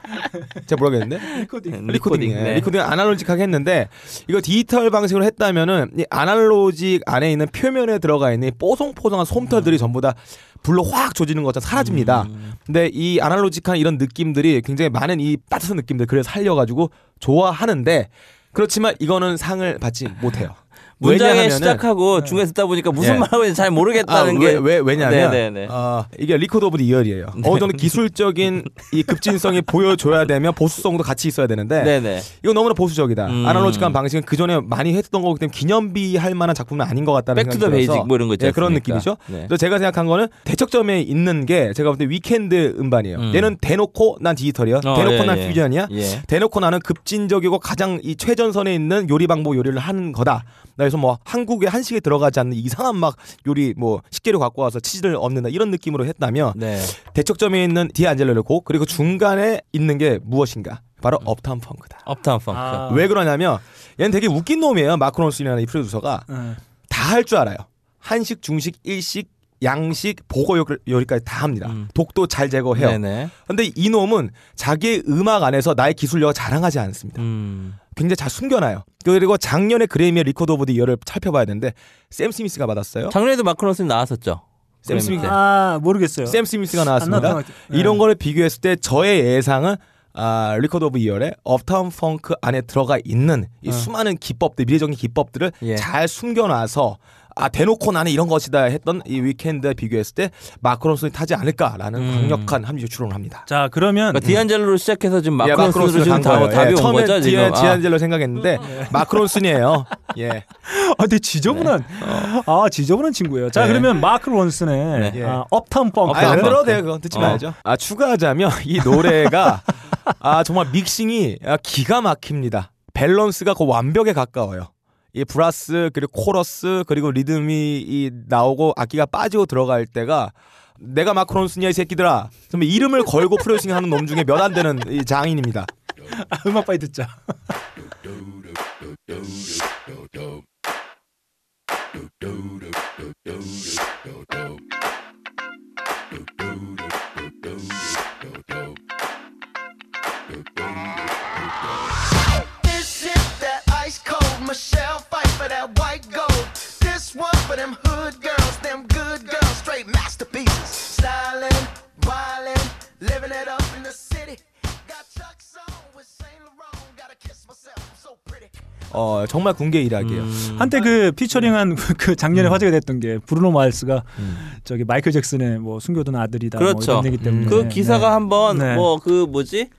제가 뭐라고 했는데? recording. recording, 예. 네. recording analogic하게 했는데 이거 디지털 방식으로 했다면은 이 analogic 안에 있는 표면에 들어가 있는 이 뽀송뽀송한 솜털들이 전부 다 불로 확 조지는 것처럼 사라집니다. 음. 근데 이 analogic한 이런 느낌들이 굉장히 많은 이 따뜻한 느낌들 그래서 살려가지고 좋아하는데 그렇지만 이거는 상을 받지 못해요. 문장에 시작하고 중에 듣다 보니까 무슨 예. 말 하고 있는지 잘 아, 모르겠다는 왜, 게. 왜, 왜 냐면 네네네. 어, 이게 Record of the Year예요. 어느 정도 기술적인 이 급진성이 보여줘야 되면 보수성도 같이 있어야 되는데 네네. 이거 너무나 보수적이다. 음. analogic한 방식은 그 전에 많이 했던 거기 때문에 기념비 할 만한 작품은 아닌 것 같다는 back to 생각이 더 들어서 basic 뭐 이런 거 있지 예, 그런? 느낌이죠. 네. 그래서 제가 생각한 거는 대척점에 있는 게 제가 볼 때 위켄드 음반이에요. 음. 얘는 대놓고 난 디지털이야. 어, 대놓고 예, 난 예. 퓨전이야. 예. 대놓고 나는 급진적이고 가장 이 최전선에 있는 요리 방법 요리를 하는 거다. 그래서 뭐 한국의 한식에 들어가지 않는 이상한 막 요리 뭐 식재료 갖고 와서 치즈를 엎는다 이런 느낌으로 했다면 네. 대척점에 있는 디안젤로의 곡 그리고 중간에 있는 게 무엇인가? 바로 Uptown Funk다. Uptown Funk. 아. 왜 그러냐면 얘는 되게 웃긴 놈이에요. 마크 론슨이라는 이 프로듀서가 네. 다할 줄 알아요. 한식, 중식, 일식, 양식, 복어 요- 요리까지 다 합니다. 음. 독도 잘 제거해요. 네네. 근데 이 놈은 자기의 음악 안에서 나의 기술력을 자랑하지 않습니다. 음. 굉장히 잘 숨겨놔요. 그리고 작년에 그래미의 Record of the Year를 살펴봐야 되는데 샘 스미스가 받았어요. 작년에도 마크 론슨 나왔었죠. 샘 스미스. 아, 모르겠어요. 샘 스미스가 안 나왔습니다. 같아요. 네. 이런 거를 비교했을 때 저의 예상은 아, Record of Year의 Uptown Funk 안에 들어가 있는 이 어. 수많은 기법들, 미래적인 기법들을 예. 잘 숨겨놔서 아 대놓고 나는 이런 것이다 했던 이 위켄드에 비교했을 때 마크론슨이 타지 않을까라는 음. 강력한 합리적 추론을 합니다. 자, 그러면 그러니까 디안젤로로 시작해서 지금 예, 마크론슨으로 지금 간다 거예요. 답이 예, 온 처음에 거죠 지금. 디안, 아. 디안젤로 생각했는데 마크론슨이에요. 예. 아, 근데 지저분한 아, 지저분한 친구예요. 자, 네. 그러면 마크 론슨의 네. 아, Uptown Funk. 안. 들어도 돼요. 그건 듣지 어. 말죠. 아 추가하자면 이 노래가 아 정말 믹싱이 아, 기가 막힙니다. 밸런스가 거의 완벽에 가까워요. 이 브라스 그리고 코러스 그리고 리듬이 이 나오고 악기가 빠지고 들어갈 때가 내가 마크론슨이야 이 새끼들아. 정말 이름을 걸고 프로듀싱하는 놈 중에 몇 안 되는 이 장인입니다. 아, 음악 빨리 듣자. 어 정말 군계일학이에요. 음. 한때 그 피처링한 그 작년에 음. 화제가 됐던 게 브루노 마스가 저기 마이클 잭슨의 뭐 숨겨둔 아들이다 뭐 그렇죠. 이런 얘기 때문에 그 기사가 네. 한번 네. 뭐그 뭐지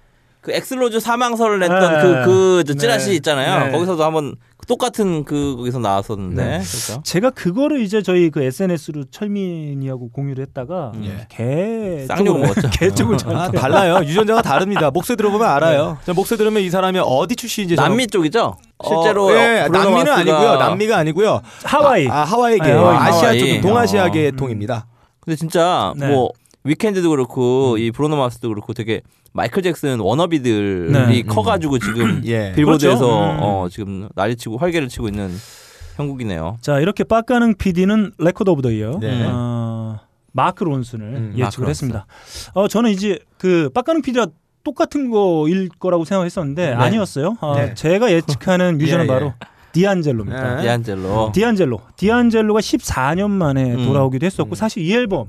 그 액슬 로즈 사망설을 냈던 네. 그그 그 네. 찌라시 있잖아요. 네. 거기서도 한번 똑같은 그 거기서 나왔었는데 네. 그렇죠. 제가 그거를 이제 저희 그 SNS로 철민이하고 공유를 했다가 예. 개 쌍욕 먹었죠. 개 쪽을 아, 달라요. 유전자가 다릅니다. 목소리 들어보면 알아요. 저 목소리 들으면 이 사람이 어디 출신인지 저는- 남미 쪽이죠. 실제로 어, 예, 남미는 마스가 아니고요. 남미가 아니고요. 하와이. 아, 아, 하와이계. 아, 하와이. 아시아. 쪽 동아시아 어. 계통입니다. 근데 진짜 네. 뭐 위켄드도 그렇고 음. 이 브루노 마스도 그렇고 되게 마이클 잭슨 워너비들이 네. 커가지고 지금 예. 빌보드에서 그렇죠. 음. 어, 지금 난리치고 활개를 치고 있는 형국이네요. 자 이렇게 빡가능 PD는 Record of the Year 네. 어, 마크 론슨을 음, 마크 예측을 론슨. 했습니다. 어 저는 이제 그 빡가능 PD와 똑같은 거일 거라고 생각했었는데 네. 아니었어요. 어, 네. 제가 예측하는 뮤지션은 예, 예. 바로 디안젤로입니다. 네. 디안젤로. 디안젤로. 디안젤로가 14년 만에 음. 돌아오기도 했었고 음. 사실 이 앨범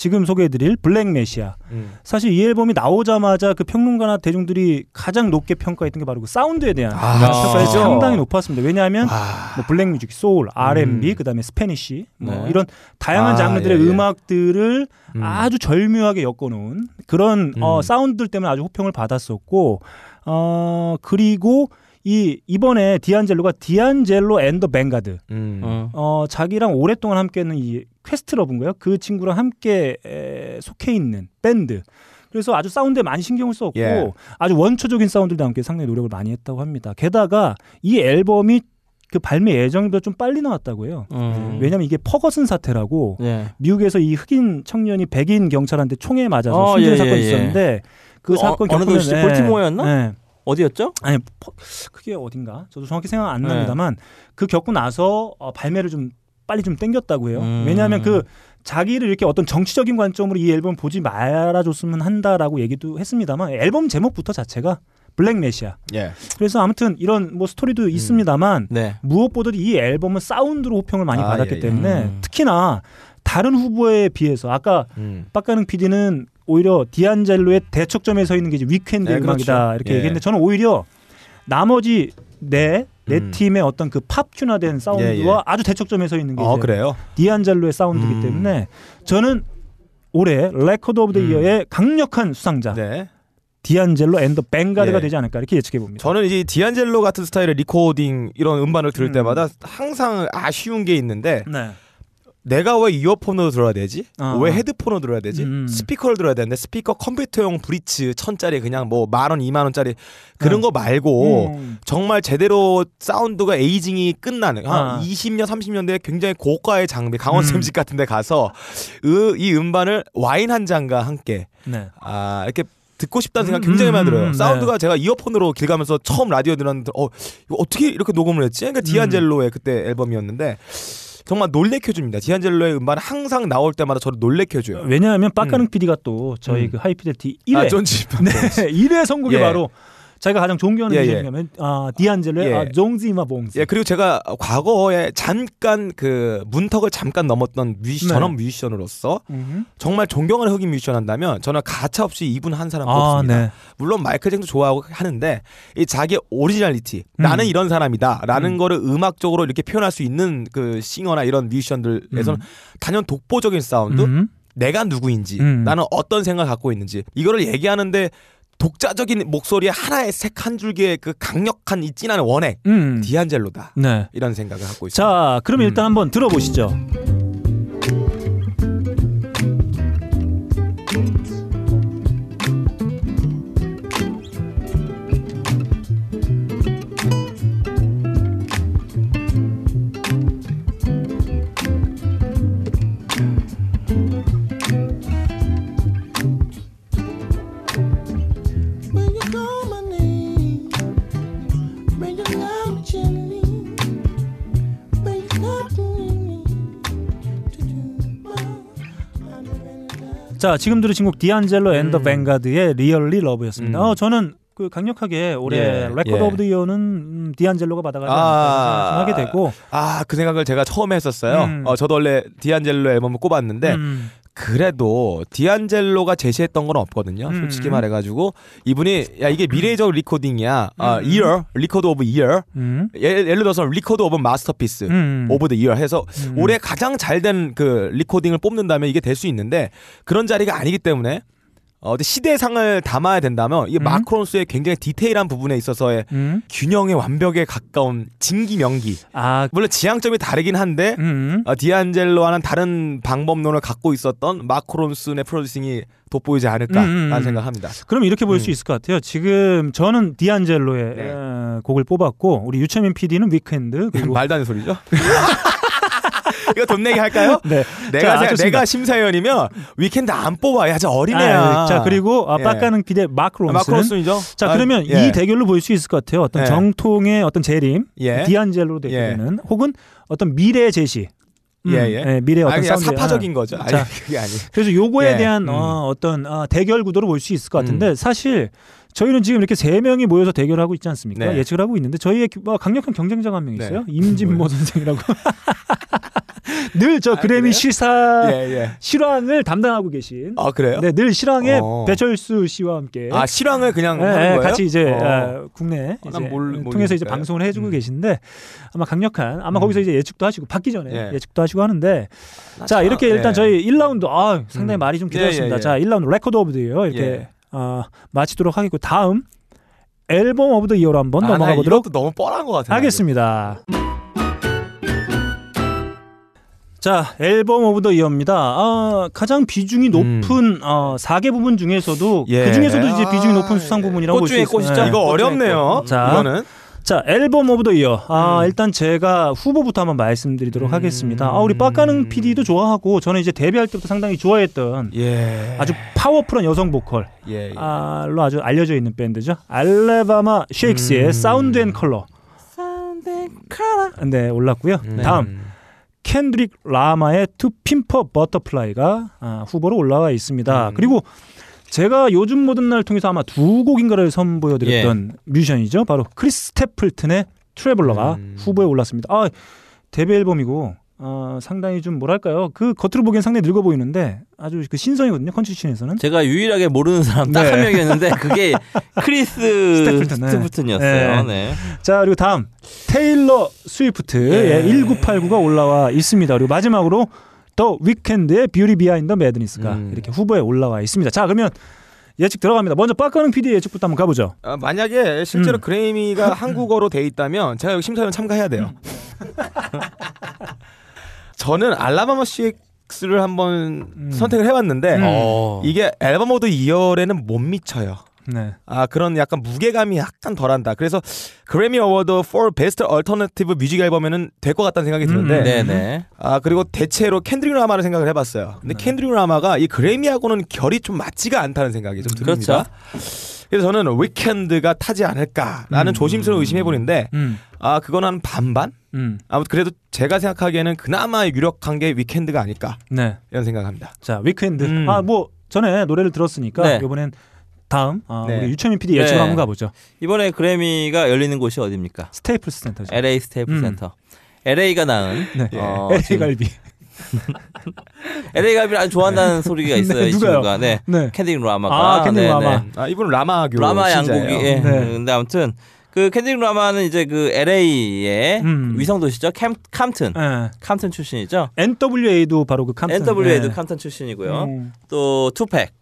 지금 소개해드릴 Black Messiah 음. 사실 이 앨범이 나오자마자 그 평론가나 대중들이 가장 높게 평가했던 게 바로 그 사운드에 대한 아, 평가가 진짜죠? 상당히 높았습니다. 왜냐하면 아. 뭐 black music, 소울, R&B, 음. 그다음에 Spanish 뭐 네. 이런 다양한 아, 장르들의 예, 예. 음악들을 음. 아주 절묘하게 엮어놓은 그런 어, 음. 사운드들 때문에 아주 호평을 받았었고 어 그리고 이 이번에 디안젤로가 디안젤로 and the 뱅가드 음. 어. 어 자기랑 오랫동안 함께했는 이 퀘스트러브인가요? 그 친구랑 함께 에, 속해 있는 밴드. 그래서 아주 사운드에 많이 신경을 썼고 예. 아주 원초적인 사운드들과 함께 상당히 노력을 많이 했다고 합니다. 게다가 이 앨범이 그 발매 예정보다 좀 빨리 나왔다고 해요. 음. 왜냐면 이게 퍼거슨 사태라고 네. 미국에서 이 흑인 청년이 백인 경찰한테 총에 맞아서 어, 숨지는 예, 사건이 예, 예. 있었는데 그 어, 사건 어느 겪으면 도시지? 볼티모어였나? 네. 어디였죠? 아니 퍼- 그게 어딘가 저도 정확히 생각 안 네. 납니다만 그 겪고 나서 어, 발매를 좀 빨리 좀 땡겼다고 해요. 음. 왜냐하면 그 자기를 이렇게 어떤 정치적인 관점으로 이 앨범 보지 말아줬으면 한다라고 얘기도 했습니다만 앨범 제목부터 자체가 Black Messiah. 예. 그래서 아무튼 이런 뭐 스토리도 있습니다만 네. 무엇보다도 이 앨범은 사운드로 호평을 많이 아, 받았기 예, 예. 때문에 음. 특히나 다른 후보에 비해서 아까 음. 빡가능 PD는 오히려 디안젤로의 대척점에 서 있는 게 이제 위켄드 네, 음악이다 그렇죠. 이렇게 예. 얘기했는데 저는 오히려 나머지 네, 네 음. 팀의 어떤 그 팝큐나된 사운드와 예, 예. 아주 대척점에 서 있는 게 어 그래요. 디안젤로의 사운드이기 음. 때문에 저는 올해 Record of the 음. Year의 강력한 수상자 네. 디안젤로 앤 더 뱅가드가 예. 되지 않을까 이렇게 예측해 봅니다. 저는 이제 디안젤로 같은 스타일의 recording 이런 음반을 들을 음. 때마다 항상 아쉬운 게 있는데 네. 내가 왜 이어폰으로 들어야 되지? 어. 왜 헤드폰으로 들어야 되지? 음. 스피커를 들어야 되는데 스피커 컴퓨터용 브리츠 천짜리 그냥 뭐 만 원, 이만 원짜리 그런 네. 거 말고 음. 정말 제대로 사운드가 aging이 끝나는 한 아. 20년 30년 된 굉장히 고가의 장비 강원 음. 샘집 같은 데 가서 으, 이 음반을 와인 한 잔과 함께 네. 아 이렇게 듣고 싶다는 생각 음, 굉장히 많이 음, 들어요. 음, 사운드가 제가 이어폰으로 길 가면서 처음 라디오 들었는데 어 이거 어떻게 이렇게 녹음을 했지? 그러니까 디안젤로의 그때 앨범이었는데 정말 놀래켜 줍니다. 디안젤로의 음반 은 항상 나올 때마다 저를 놀래켜 줘요. 왜냐하면 빡가능 PD가 또 저희 음. 그 하이피델리티 1회 아. 네, 1회 선곡이 예. 바로 자기가 가장 존경하는 예, 예. 뮤지션이면 아, 디안젤로의 예. 아, 종지마 봉지. 예 그리고 제가 과거에 잠깐 그 문턱을 잠깐 넘었던 뮤지 네. 전업 뮤지션으로서 음흠. 정말 존경하는 흑인 뮤지션 한다면 저는 가차 없이 이분 한 사람 아, 뽑습니다. 네. 물론 마이클 잭슨도 좋아하고 하는데 이 자기 originality 음. 나는 이런 사람이다라는 음. 거를 음악적으로 이렇게 표현할 수 있는 그 싱어나 이런 뮤지션들에서는 음. 단연 독보적인 사운드 음. 내가 누구인지 음. 나는 어떤 생각을 갖고 있는지 이거를 얘기하는데 독자적인 목소리에 하나의 색 한 줄기의 그 강력한 이 진한 원액 음. 디안젤로다 네. 이런 생각을 갖고 있습니다. 자, 그럼 음. 일단 한번 들어보시죠. 자, 지금 들으신 곡 디안젤로 앤 더 음. 뱅가드의 Really Love였습니다. 음. 어, 저는 그 강력하게 올해 예, 레코드 예. of the Year는 음, 디안젤로가 받아가지 아. 생각하게 되고 아 그 생각을 제가 처음에 했었어요. 음. 어, 저도 원래 디안젤로 앨범을 꼽았는데 음. 그래도 디안젤로가 제시했던 건 없거든요. 음. 솔직히 말해가지고 이분이 야 이게 미래적 recording이야. 아, 음. year, record of year. 음. 예를, 예를 들어서 record of masterpiece 음. of the year 해서 음. 올해 가장 잘 된 그 recording을 뽑는다면 이게 될 수 있는데 그런 자리가 아니기 때문에 어, 시대상을 담아야 된다면 이 음. 마크 론슨의 굉장히 디테일한 부분에 있어서의 음. 균형의 완벽에 가까운 진기명기 아, 물론 지향점이 다르긴 한데 음. 어, 디안젤로와는 다른 방법론을 갖고 있었던 마크 론슨의 producing이 돋보이지 않을까라는 음, 음. 생각합니다. 그럼 이렇게 볼 음. 수 있을 것 같아요. 지금 저는 디안젤로의 네. 어, 곡을 뽑았고 우리 류철민 PD는 위켄드 그리고 말도 안 되는 소리죠? 이거 돈 내기 할까요? 네. 내가 자. 내가 심사위원이면 위켄드 안 뽑아. 야, 저 어린애야. 아, 자 그리고 아, 예. 빡가는 PD의 마크 론슨. 마크 론슨이죠. 자 아, 그러면 예. 이 대결로 볼 수 있을 것 같아요. 어떤 예. 정통의 어떤 재림, 예. 디안젤로 대결에는 혹은 어떤 미래 제시. 음, 예, 예. 미래 어떤 아니, 사운드 사파적인 거죠. 아니, 자, 그게 아니. 그래서 요거에 예, 대한 음. 어, 어떤 어, 대결 구도로 볼 수 있을 것 같은데 사실 저희는 지금 이렇게 세 명이 모여서 대결하고 있지 않습니까? 네. 예측을 하고 있는데 저희의 뭐 강력한 경쟁자가 한명 네. 있어요. 임진모 선생이라고. 늘저 아, 그래미 그래요? 시상 예, 예. 실황을 담당하고 계신. 아, 그래요? 네, 늘 실황에 어. 배철수 씨와 함께 아, 실황을 그냥 네? 같이 이제 어. 아, 국내 아, 이제 난 몰- 통해서 이제. 방송을 해주고 음. 계신데 아마 강력한 아마 음. 거기서 이제 예측도 하시고 받기 전에 예. 예측도 하시고 하는데 나자 참- 이렇게 일단 예. 저희 1라운드 아 상당히 음. 말이 좀 예, 길었습니다. 자 1라운드 Record of the Year 이렇게 예. 어, 마치도록 하겠고 다음 Album of the Year로 한번 아, 넘어가 나 보도록 이것도 너무 뻔한 것 같아요. 하겠습니다. 자, Album of the Year입니다. 아, 가장 비중이 높은 어, 4개 부분 중에서도 음. 예. 그 중에서도 이제 비중이 아, 높은 수상 부분이라고 볼 수. 꽃이죠. 네. 이거 어렵네요. 자. 이거는 자, Album of the Year. 아, 음. 일단 제가 후보부터 한번 말씀드리도록 음. 하겠습니다. 아, 우리 빡가능 PD도 좋아하고 저는 이제 데뷔할 때부터 상당히 좋아했던 예. 아주 파워풀한 여성 보컬 예. 예. 로 아주 알려져 있는 밴드죠. 알라바마 쉐익스의 음. Sound and Color. 네, 올랐고요. 음. 다음 켄드릭 라마의 To Pimp a Butterfly가 아, 후보로 올라와 있습니다. 음. 그리고 제가 요즘 모든 날 통해서 아마 두 곡인가를 선보여드렸던 뮤지션이죠. 바로 크리스 스테플튼의 Traveller가 음. 후보에 올랐습니다. 아, 데뷔 앨범이고 어, 상당히 좀 뭐랄까요. 그 겉으로 보기엔 상당히 늙어 보이는데 아주 그 신성이거든요. 컨트리 scene에서는. 제가 유일하게 모르는 사람 딱 네. 한 명이었는데 그게 크리스 스태플튼, 네. 스태플튼이었어요. 네. 네. 자 그리고 다음 테일러 스위프트의 예. 1989가 올라와 있습니다. 그리고 마지막으로 더 위켄드의 Beauty Behind Madness가 음. 이렇게 후보에 올라와 있습니다. 자 그러면 예측 들어갑니다. 먼저 빡가는 PD 예측부터 한번 가보죠. 아, 만약에 실제로 음. 그래미가 한국어로 돼 있다면 제가 여기 심사위원 참가해야 돼요. 저는 알라바마 쉐익스를 한번 음. 선택을 해봤는데 음. 어. 이게 Album of the Year에는 못 미쳐요. 네. 아 그런 약간 무게감이 약간 덜한다. 그래서 그래미 Award for Best Alternative Music Album에는 될 것 같다는 생각이 드는데 음. 네네. 아 그리고 대체로 캔드릭 라마를 생각을 해봤어요. 근데 네. 캔드릭 라마가 이 그래미하고는 결이 좀 맞지가 않다는 생각이 좀 듭니다. 그래서 저는 위켄드가 타지 않을까라는 음. 조심스러운 의심해 보는데 음. 아 그건 한 반반? 음. 아무튼 그래도 제가 생각하기에는 그나마 유력한 게 위켄드가 아닐까 네. 이런 생각합니다. 자 위크엔드. 음. 아뭐 전에 노래를 들었으니까 네. 이번엔 다음 아, 네. 우리 유철민 PD 예측을 네. 한번 가보죠. 이번에 그래미가 열리는 곳이 어디입니까? 스테이플스 센터죠. LA 스테이플 음. 센터. LA가 낳은 네. 어, LA 갈비. LA 갈비를 아주 좋아한다는 소리가 있어요. 네, 이 누가요? 친구가. 네. 네. 캔드릭 라마가. 아, 캔드릭 네, 라마. 네. 아 이분은 라마 교 라마 신자예요. 양국이. 예. 네. 근데 아무튼 그 캔드릭 라마는 이제 그 LA의 음. 위성 도시죠. 캠 캄튼. 네. 캄튼 출신이죠. NWA도 바로 그 캄튼. NWA도 네. 캄튼 출신이고요. 음. 또 투팩.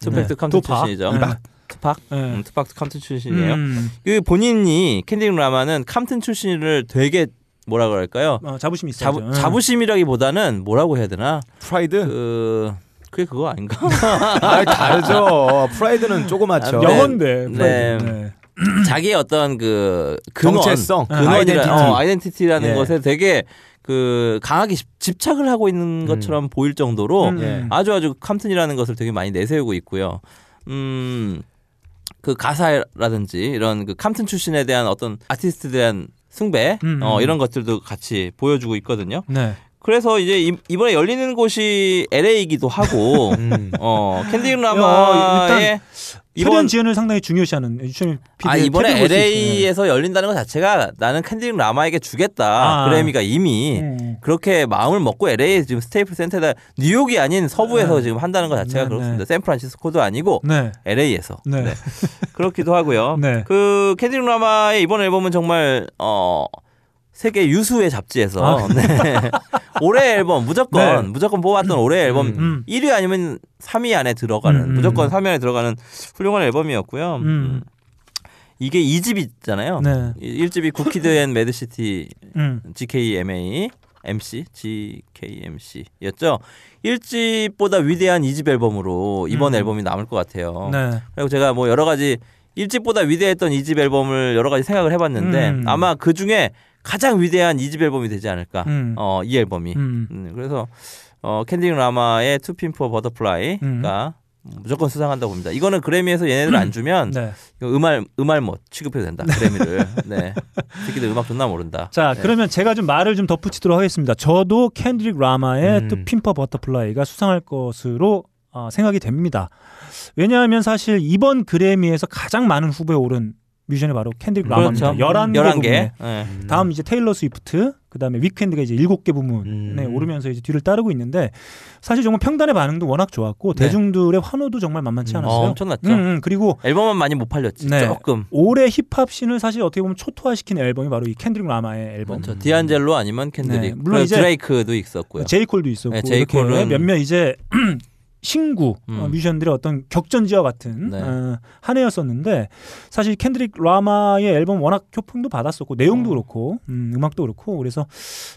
투팩도 네. 캄튼 투팍. 출신이죠. 네. 투팍. 네. 음, 투팍도 캄튼 출신이에요. 음. 그 본인이 캔드릭 라마는 캄튼 출신을 되게 뭐라 그럴까요? 어, 자부심이 있어요. 자부, 자부심이라기보다는 뭐라고 해야 되나? 프라이드? 그 그게 그거 아닌가? 아 다르죠. 프라이드는 조그맣죠. 아, 네. 영어인데. 네. 네. 자기의 어떤 그 근원, 정체성, 근원이라 아이덴티티. 어, 아이덴티티라는 예. 것에 되게 그 강하게 집- 집착을 하고 있는 것처럼 보일 정도로 음. 예. 아주 아주 캄튼이라는 것을 되게 많이 내세우고 있고요. 음, 그 가사라든지 이런 그 캄튼 출신에 대한 어떤 아티스트에 대한 숭배, 음. 어, 이런 것들도 같이 보여주고 있거든요. 네. 그래서 이제 이, 이번에 열리는 곳이 LA이기도 하고 음. 어 캔드릭 어, 라마의 이번 지연을 상당히 중요시하는 유철민. 아 이번에 LA에서 열린다는 것 자체가 나는 캔드릭 라마에게 주겠다 아. 그래미가 이미 음. 그렇게 마음을 먹고 LA에 지금 스테이플 센터에다 뉴욕이 아닌 서부에서 네. 지금 한다는 것 자체가 네, 그렇습니다. 네. 샌프란시스코도 아니고 네. LA에서 네. 네. 그렇기도 하고요. 네. 그 캔드릭 라마의 이번 앨범은 정말 어 세계 유수의 잡지에서 아. 네. 올해 앨범 무조건 네. 무조건 뽑았던 올해 앨범 음. 1위 아니면 3위 안에 들어가는 음, 음. 무조건 3위 안에 들어가는 훌륭한 앨범이었고요. 음. 음. 이게 2집이잖아요. 네. 1집이 good kid, m.A.A.d city 음. GKMA MC GKMC였죠. 1집보다 위대한 2집 앨범으로 이번 음. 앨범이 남을 것 같아요. 네. 그리고 제가 뭐 여러 가지 1집보다 위대했던 2집 앨범을 여러 가지 생각을 해봤는데 음. 아마 그 중에 가장 위대한 2집 앨범이 되지 않을까. 음. 어, 이 앨범이. 음. 음, 그래서 어, 캔드릭 라마의 To Pimp a Butterfly가 음. 무조건 수상한다고 봅니다. 이거는 그래미에서 얘네들 안 주면 네. 이거 음알 음알못 취급해도 된다. 그래미를. 네. 새끼들 음악 존나 모른다. 자, 네. 그러면 제가 좀 말을 좀 덧붙이도록 하겠습니다. 저도 캔드릭 라마의 음. To Pimp a Butterfly가 수상할 것으로 어, 생각이 됩니다. 왜냐하면 사실 이번 그래미에서 가장 많은 후보에 오른 뮤지션이 바로 캔드릭 라마입니다. 그렇죠. 11개 11개. 부문에. 네. 다음 이제 테일러 스위프트, 그다음에 위켄드가 이제 7개 부문에 음. 오르면서 이제 뒤를 따르고 있는데 사실 정말 평단의 반응도 워낙 좋았고 네. 대중들의 환호도 정말 만만치 음. 않았어요. 어, 엄청났죠. 음, 음, 그리고 앨범은 많이 못 팔렸지. 네. 조금. 올해 힙합 scene을 사실 어떻게 보면 초토화시킨 앨범이 바로 이 캔드릭 라마의 앨범. 그렇죠. 디안젤로 아니면 캔드릭. 네, 물론 이제 드레이크도 있었고요. 제이콜도 있었고 네, 제이콜은- 몇몇 이제 신구 음. 어, 뮤지션들의 어떤 격전지와 같은 네. 어, 한 해였었는데 사실 캔드릭 라마의 앨범 워낙 호평도 받았었고 내용도 어. 그렇고 음, 음악도 그렇고 그래서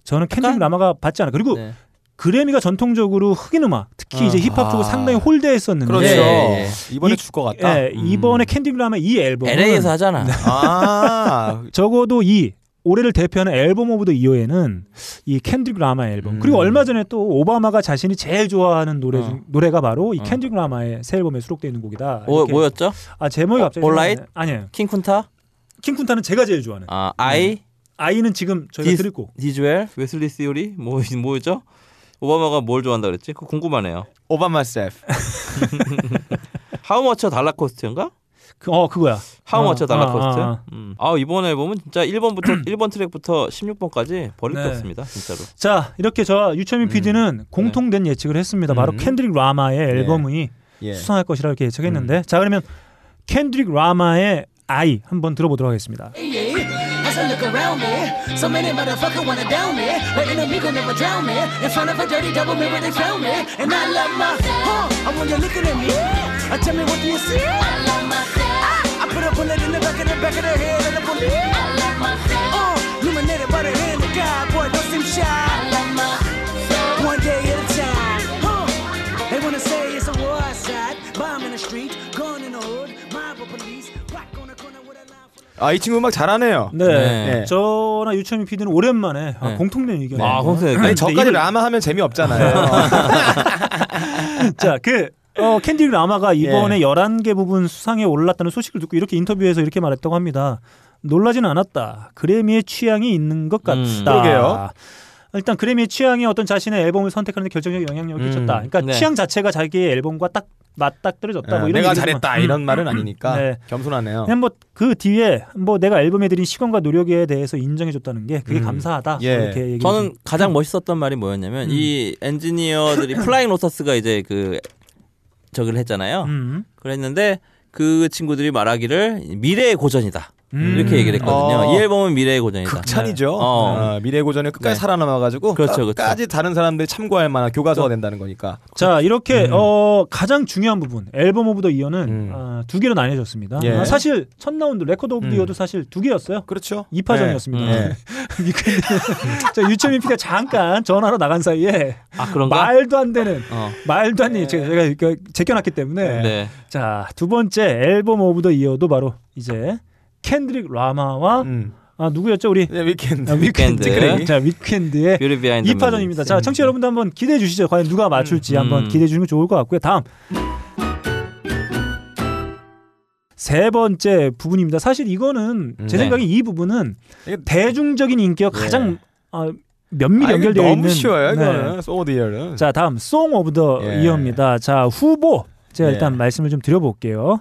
저는 캔드릭 라마가 받지 않아 그리고 네. 그래미가 전통적으로 흑인 음악 특히 어. 이제 힙합 쪽을 아. 상당히 홀대했었는데 그렇죠. 예, 예, 예. 이번에 이- 줄것 같다. 예, 음. 이번에 캔드릭 라마 이 앨범은 LA에서 하잖아. 아, 적어도 이 올해를 대표하는 Album of the Year에는 이 캔드릭 라마 앨범 음. 그리고 얼마 전에 또 오바마가 자신이 제일 좋아하는 노래 중, 어. 노래가 바로 이 어. 캔드릭 라마의 새 앨범에 수록되어 있는 곡이다. 뭐, 이렇게. 뭐였죠? 아 제목이 갑자기 Alright? 생각나네. 아니에요. King Kunta? King Kunta는 제가 제일 좋아하는. 아, i? i는 지금 저희가 디스- 들을 곡. These Walls? Wesley's Theory? 뭐, 뭐였죠? 오바마가 뭘 좋아한다 그랬지? 그거 궁금하네요. 오바마 셀프. How Much a Dollar Cost인가? 그, 어 그거야. How Much a 어, Dollar Cost? 아, 아, 아. 음. 아, 이번 앨범은 진짜 1번부터 1번 트랙부터 16번까지 버릴 게 네. 없습니다. 진짜로. 자 이렇게 저 유철민 음. PD는 공통된 예측을 했습니다. 바로 음. 캔드릭 라마의 앨범이 예. 수상할 것이라 이렇게 예측했는데 음. 자 그러면 캔드릭 라마의 아이 한번 들어보도록 하겠습니다. As I look around me, so many motherfuckers wanna down me. But enemy gon' never drown me. In front of a dirty double mirror, they found me. And I love my, huh? I want you looking at me. Uh, tell me what do you see? I love myself. I put bullet in the back of the back of the head of the bullet. I love myself. Uh, illuminated by the hand of God, boy, don't seem shy. I love myself. One day at a time, huh? They wanna say it's a war outside, bomb in the street, gun in the hood, mob of police, black on the corner with a of. 아, 이 친구 음악 잘하네요. 네. 네. 저나 유철민 PD는 오랜만에 아, 네. 공통된 의견. 아, 공통된 아니, 의견. 저까지 이걸- 라마 하면 재미없잖아요. 자, 그 어, 캔디릭 라마가 이번에 예. 11개 부분 수상에 올랐다는 소식을 듣고 이렇게 인터뷰에서 이렇게 말했다고 합니다. 놀라지는 않았다. 그래미의 취향이 있는 것 같다. 음. 그러게요. 일단 그래미의 취향이 어떤 자신의 앨범을 선택하는 데 결정적 영향력을 음. 끼쳤다. 그러니까 네. 취향 자체가 자기의 앨범과 딱 맞닥뜨려졌다. 뭐 예, 이런 내가 잘했다 음. 이런 말은 아니니까 네. 겸손하네요. 그냥 뭐 그 뒤에 뭐 내가 앨범에 들인 시간과 노력에 대해서 인정해줬다는 게 그게 음. 감사하다. 예. 얘기. 저는 가장 멋있었던 말이 뭐였냐면 음. 이 엔지니어들이 플라잉 로터스가 이제 그 저기를 했잖아요. 음. 그랬는데 그 친구들이 말하기를 미래의 고전이다. 음. 이렇게 얘기를 했거든요. 어. 이 앨범은 미래의 고전이다. 극찬이죠. 어. 어, 미래 고전에 끝까지 네. 살아남아가지고 그렇죠, 그렇죠. 끝까지 다른 사람들이 참고할 만한 교과서가 된다는 거니까. 자 이렇게 음. 어, 가장 중요한 부분 Album of the Year는 음. 아, 두 개로 나뉘어졌습니다. 예. 아, 사실 첫 라운드 Record of the 음. Year도 사실 두 개였어요. 그렇죠. 2파전이었습니다. 네. 음. 자 유철민 PD가 잠깐 전화로 나간 사이에 아 그런가? 말도 안 되는 어. 말도 안 되는 제가, 제가 이거 제껴놨기 때문에 네. 자 두 번째 Album of the Year도 바로 이제 켄드릭 라마와 음. 아 누구였죠 우리 네, 위켄드. 아, 위켄드 위켄드. 자 위켄드의 Beauty Behind 2파전입니다. 자, 청취자 여러분도 한번 기대해 주시죠. 과연 누가 맞출지 음. 한번 음. 기대해 주는 게 좋을 것 같고요. 다음. 세 번째 부분입니다. 사실 이거는 제 네. 생각에 이 부분은 대중적인 인기와 예. 가장 어, 면밀히 아, 연결되어 너무 있는 쉬워요, 네. 이거는. 이어는. 자 다음 Song of the 예. Year입니다. 자 후보 제가 예. 일단 말씀을 좀 드려볼게요.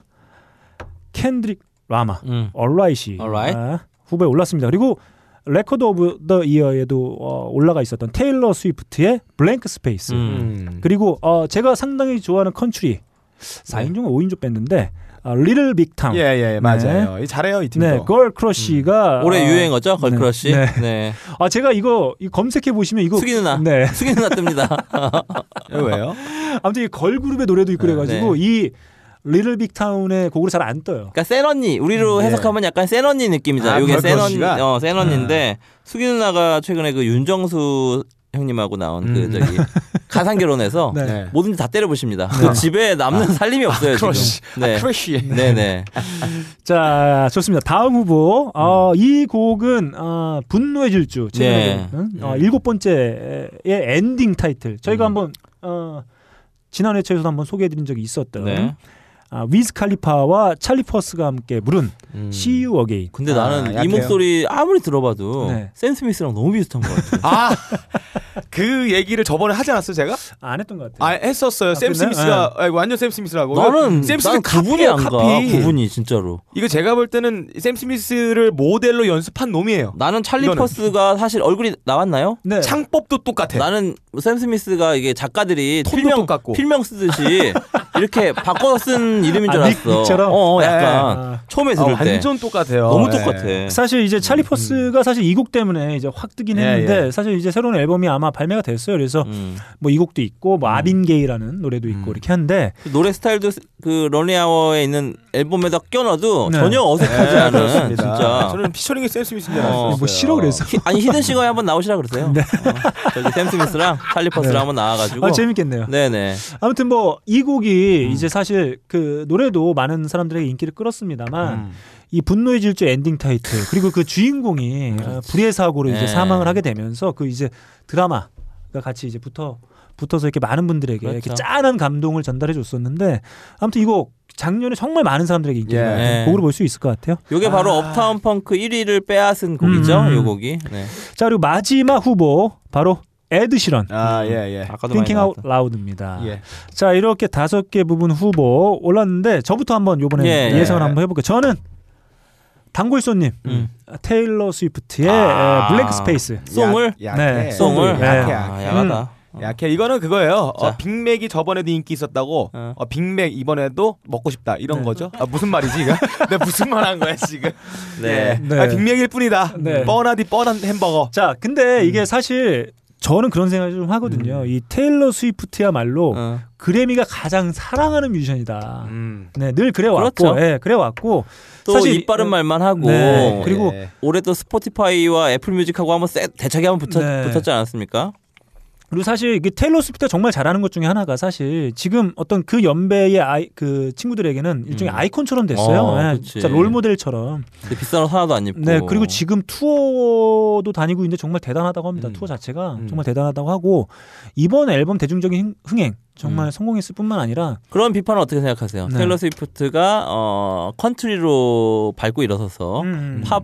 켄드릭 라마, 음. Alright Alright. 아, 후보에 올랐습니다. 그리고 Record of the Year에도 어, 올라가 있었던 테일러 스위프트의 Blank Space. 음. 음. 그리고 어, 제가 상당히 좋아하는 컨트리 4인조 5인조 밴드인데 어, 리틀 빅 타운. 예, 예, 맞아요. 이 잘해요, 이 팀도. 네, Girl Crush가 올해 어, 유행어죠 girl crush. 네. 네. 네. 아 제가 이거 이 검색해 보시면 이거 숙이 누나. 네. 숙이 누나 뜹니다. 예, 왜요? 아무튼 이 걸 그룹의 노래도 있고 그래 가지고 네. 이 리틀 빅 타운의 곡으로 잘 안 떠요. 그러니까 센 언니 우리로 네. 해석하면 약간 센 언니 느낌이잖아요. 아, 이게 센 언니? 어, 센 언니인데 숙이 누나가 최근에 그 윤정수 형님하고 나온 음. 그 저기 가상 결혼해서 네. 네. 뭐든지 다 때려 부십니다. 그 집에 남는 살림이 없어요 crush. 지금. 네, crush. 네, 네. 자 좋습니다. 다음 후보 어, 이 곡은 어, 분노의 질주 최근에 네. 음, 어, 일곱 번째의 엔딩 타이틀 저희가 음. 한번 어, 지난 회차에서도 한번 소개해드린 적이 있었던 네. 아, 위즈 칼리파와 찰리 퍼스가 함께 부른 음. See You Again. 근데 아, 나는 이 약해요. 목소리 아무리 들어봐도 네. 샘 스미스랑 너무 비슷한 것 같아. 아, 그 얘기를 저번에 하지 않았어요, 제가? 아, 안 했던 것 같아요. 아, 했었어요. 아, 샘 그랬나요? 스미스가 아니, 완전 샘 스미스라고. 나는 샘 스미스 난 구분이 안 가. 구분이 진짜로. 이거 제가 볼 때는 샘 스미스를 모델로 연습한 놈이에요. 나는 찰리 이거는. 퍼스가 사실 얼굴이 나왔나요? 네. 창법도 똑같아. 나는 샘 스미스가 이게 작가들이 필명 똑같고. 필명 쓰듯이 이렇게 바꿔서 쓴 이름인 줄 아, 닉- 알았어. 닉처럼? 어, 어, 약간 아. 처음에 아, 들을 때 완전 똑같아요. 너무 예. 똑같아. 사실 이제 찰리 퍼스가 사실 이 곡 때문에 이제 확 뜨긴 예, 했는데 사실 이제 새로운 앨범이 아마 발매가 됐어요. 그래서 음. 뭐 이 곡도 있고 뭐 Marvin Gaye라는 노래도 있고 음. 이렇게 한데 그 노래 스타일도 그 Lonely Hour에 있는 앨범에다 껴놔도 네. 전혀 어색하지 예, 않은 그렇습니다. 진짜. 저는 피처링이 샘 스미스인 줄 어. 알았어요. 뭐 싫어 그래서 히- 아니 히든 싱어에 한번 나오시라 그러세요. 네. 어, 저기 샘 스미스랑 찰리 퍼스랑 네. 한번 나와가지고. 아, 재밌겠네요. 네네. 아무튼 뭐 이 곡이 음. 이제 사실 그 노래도 많은 사람들에게 인기를 끌었습니다만 음. 이 분노의 질주 엔딩 타이틀 그리고 그 주인공이 어, 불의 사고로 이제 네. 사망을 하게 되면서 그 이제 드라마가 같이 이제 붙어 붙어서 이렇게 많은 분들에게 이렇게 그렇죠. 짠한 감동을 전달해 줬었는데 아무튼 이 곡 작년에 정말 많은 사람들에게 인기가 예. 네. 곡으로 볼 수 있을 것 같아요. 바로 아. Uptown Funk 1위를 빼앗은 곡이죠. 음. 요 곡이. 네. 자 그리고 마지막 후보 바로 에드 시런 아, 예, 예. 아까도 Thinking Out. Loud입니다. 예. 자 이렇게 다섯 개 부분 후보 올랐는데 저부터 한번 요번에 예. 예상을 한번 해볼게요. 저는 단골손님 음. 테일러 스위프트의 아. Blank Space. Song을? 약, 네, 약해. Song을 네. 약해, 아, 약해. 야하다. 약해. 이거는 그거예요. 어, 자. 빅맥이 저번에도 인기 있었다고. 어. 어, 빅맥 이번에도 먹고 싶다. 이런 네. 거죠. 아, 무슨 말이지, 이거? 내가 무슨 말 한 거야, 지금? 네. 네. 아, 빅맥일 뿐이다. 네. 뻔하디 뻔한 햄버거. 자 근데 이게 사실 저는 그런 생각을 좀 하거든요. 이 테일러 스위프트야말로 어. 그래미가 가장 사랑하는 뮤지션이다. 음. 네, 늘 그래 왔고, 그렇죠. 예, 그래 왔고. 또 사실 입바른 말만 하고 네, 그리고 예. 올해 또 스포티파이와 애플 뮤직하고 한번 세, 대차게 한번 붙었, 네. 붙었지 않았습니까? 그리고 사실 이게 테일러 스위프트가 정말 잘하는 것 중에 하나가 사실 지금 어떤 그 연배의 아이 그 친구들에게는 일종의 음. 아이콘처럼 됐어요. 어, 예, 그치. 진짜 롤 모델처럼. 비싼 옷 하나도 안 입고. 네, 그리고 지금 투어도 다니고 있는데 정말 대단하다고 합니다. 음. 투어 자체가 음. 정말 대단하다고 하고 이번 앨범 대중적인 흥- 흥행 정말 음. 성공했을 뿐만 아니라 그런 비판은 어떻게 생각하세요? 네. 테일러 스위프트가 어 컨트리로 밟고 일어서서 음, 팝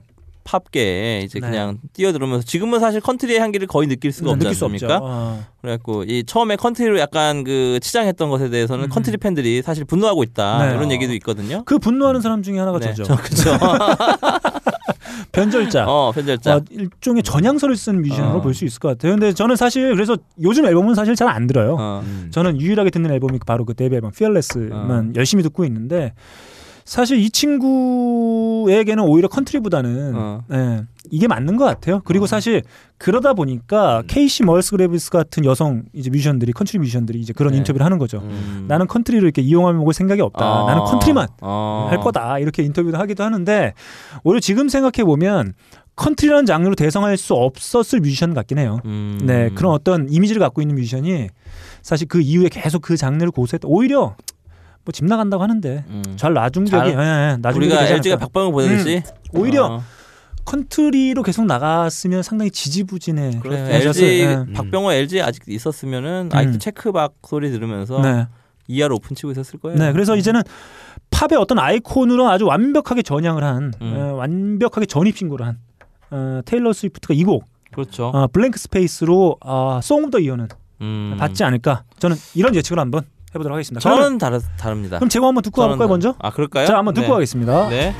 팝계에 이제 네. 그냥 뛰어들으면서 지금은 사실 컨트리의 향기를 거의 느낄 수가 없지 느낄 수 않습니까? 어. 그래갖고 이 처음에 컨트리로 약간 그 치장했던 것에 대해서는 음. 컨트리 팬들이 사실 분노하고 있다 네. 이런 얘기도 있거든요. 그 분노하는 사람 중에 하나가 네, 저죠. 저 그죠. 변절자. 어 변절자. 어, 일종의 전향서를 쓴 뮤지션으로 어. 볼 수 있을 것 같아요. 근데 저는 사실 그래서 요즘 앨범은 사실 잘 안 들어요. 어. 음. 저는 유일하게 듣는 앨범이 바로 그 데뷔 앨범 Fearless만 어. 열심히 듣고 있는데 사실 이 친구에게는 오히려 컨트리보다는 어. 예, 이게 맞는 것 같아요. 그리고 사실 그러다 보니까 케이시 머스그레이브스 같은 여성 이제 뮤지션들이 컨트리 뮤지션들이 이제 그런 네. 인터뷰를 하는 거죠. 음. 나는 컨트리를 이렇게 이용하며 먹을 생각이 없다. 어. 나는 컨트리만 어. 할 거다. 이렇게 인터뷰도 하기도 하는데 오히려 지금 생각해 보면 컨트리라는 장르로 대성할 수 없었을 뮤지션 같긴 해요. 음. 네, 그런 어떤 이미지를 갖고 있는 뮤지션이 사실 그 이후에 계속 그 장르를 고수했다. 오히려 뭐 집 나간다고 하는데 음. 잘 놔중적이, 잘- 예, 예, 놔중적이 우리가 LG가. 박방을 보내듯이 오히려 어. 컨트리로 계속 나갔으면 상당히 지지부진해. 그래, LG 예. 음. 박병호 LG 아직 있었으면은 아직도 음. 체크박 소리 들으면서 네. 이하로 오픈 치고 있었을 거예요. 네, 그래서 이제는 팝의 어떤 아이콘으로 아주 완벽하게 전향을 한, 음. 어, 완벽하게 전입 신고를 한 어, 테일러 스위프트가 이 곡 그렇죠. 아, Blank Space로 아, Song of the Year는 음. 받지 않을까. 저는 이런 예측을 한번 해보도록 하겠습니다. 저는 다르, 다릅니다. 그럼 제가 한번 듣고 가볼까요 다- 먼저? 아 그럴까요? 자, 한번 듣고 네. 가겠습니다. 네.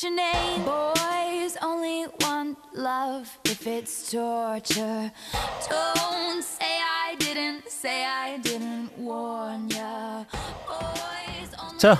Your name. Boys only want love if it's torture. Don't say I didn't, say I didn't warn ya. Boys only 자,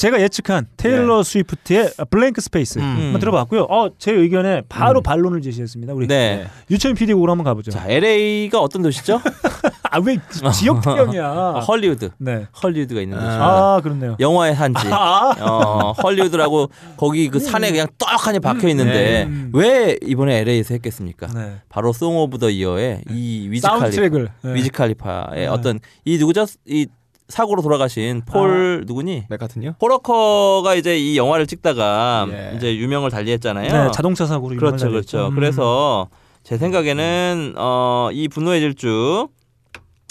제가 예측한 테일러 스위프트의 Blank Space 한번 들어봤고요. 어, 제 의견에 바로 반론을 제시했습니다. 우리 네. 류철민 PD 곡으로 한번 가보죠. 자, LA가 어떤 도시죠? 아, 왜 지역 특명이야? 아, 헐리우드. 네. 헐리우드가 있는 도시. 아, 그렇네요. 영화의 산지. 아. 어, 헐리우드라고 거기 그 산에 그냥 떡하니 박혀 있는데 음. 왜 이번에 LA에서 했겠습니까? 네. 바로 Song of the Year의 이 위즈 칼리파. 네. 위즈 칼리파의 네. 어떤 이 누구죠? 이 사고로 돌아가신 폴 누구니? 맥 같은요? 폴 워커가 이제 이 영화를 찍다가 예. 이제 유명을 달리했잖아요. 네, 자동차 사고로 유명한 그렇죠, 그렇죠. 자리였죠. 음. 그래서 제 생각에는 어, 이 분노의 질주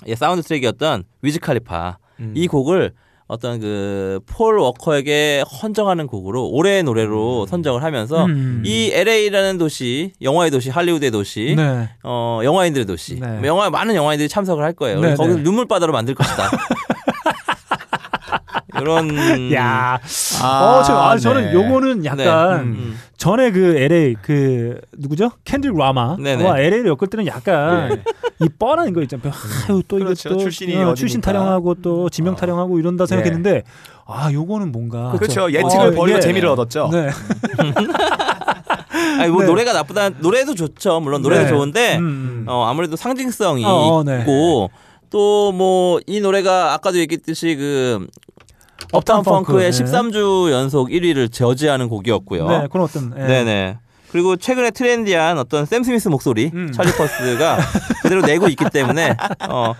의 사운드 트랙이었던 위즈 칼리파 음. 이 곡을 어떤 그 폴 워커에게 헌정하는 곡으로 올해의 노래로 선정을 하면서 음. 이 LA라는 도시, 영화의 도시, 할리우드의 도시, 네. 어 영화인들의 도시, 네. 뭐 영화 많은 영화인들이 참석을 할 거예요. 네, 거기서 네. 눈물바다로 만들 것이다. 이런 야. 아, 어, 저, 아, 저는 네. 요거는 약간 음. 전에 그 LA 그 누구죠? 켄드릭 라마와 네네. LA를 엮을 때는 약간 이 뻔한 거 있잖아요. 아유 또 그렇죠. 이것도 출신이 어. 출신 타령하고 또 지명 어. 타령하고 이런다 예. 생각했는데 아 요거는 뭔가 그렇죠. 예측을 어, 벌이고 예. 재미를 얻었죠. 네. 아니 뭐 네. 노래가 나쁘다 노래도 좋죠. 물론 노래도 네. 좋은데 음. 어 아무래도 상징성이 어, 어, 네. 있고 또 뭐 이 노래가 아까도 얘기했듯이 그 업타운 업타운 펑크, 펑크의 네. 13주 연속 1위를 저지하는 곡이었고요. 네, 그런 어떤 예. 네네. 그리고 최근에 트렌디한 어떤 샘 스미스 목소리 음. 찰리 퍼스가 그대로 내고 있기 때문에 어.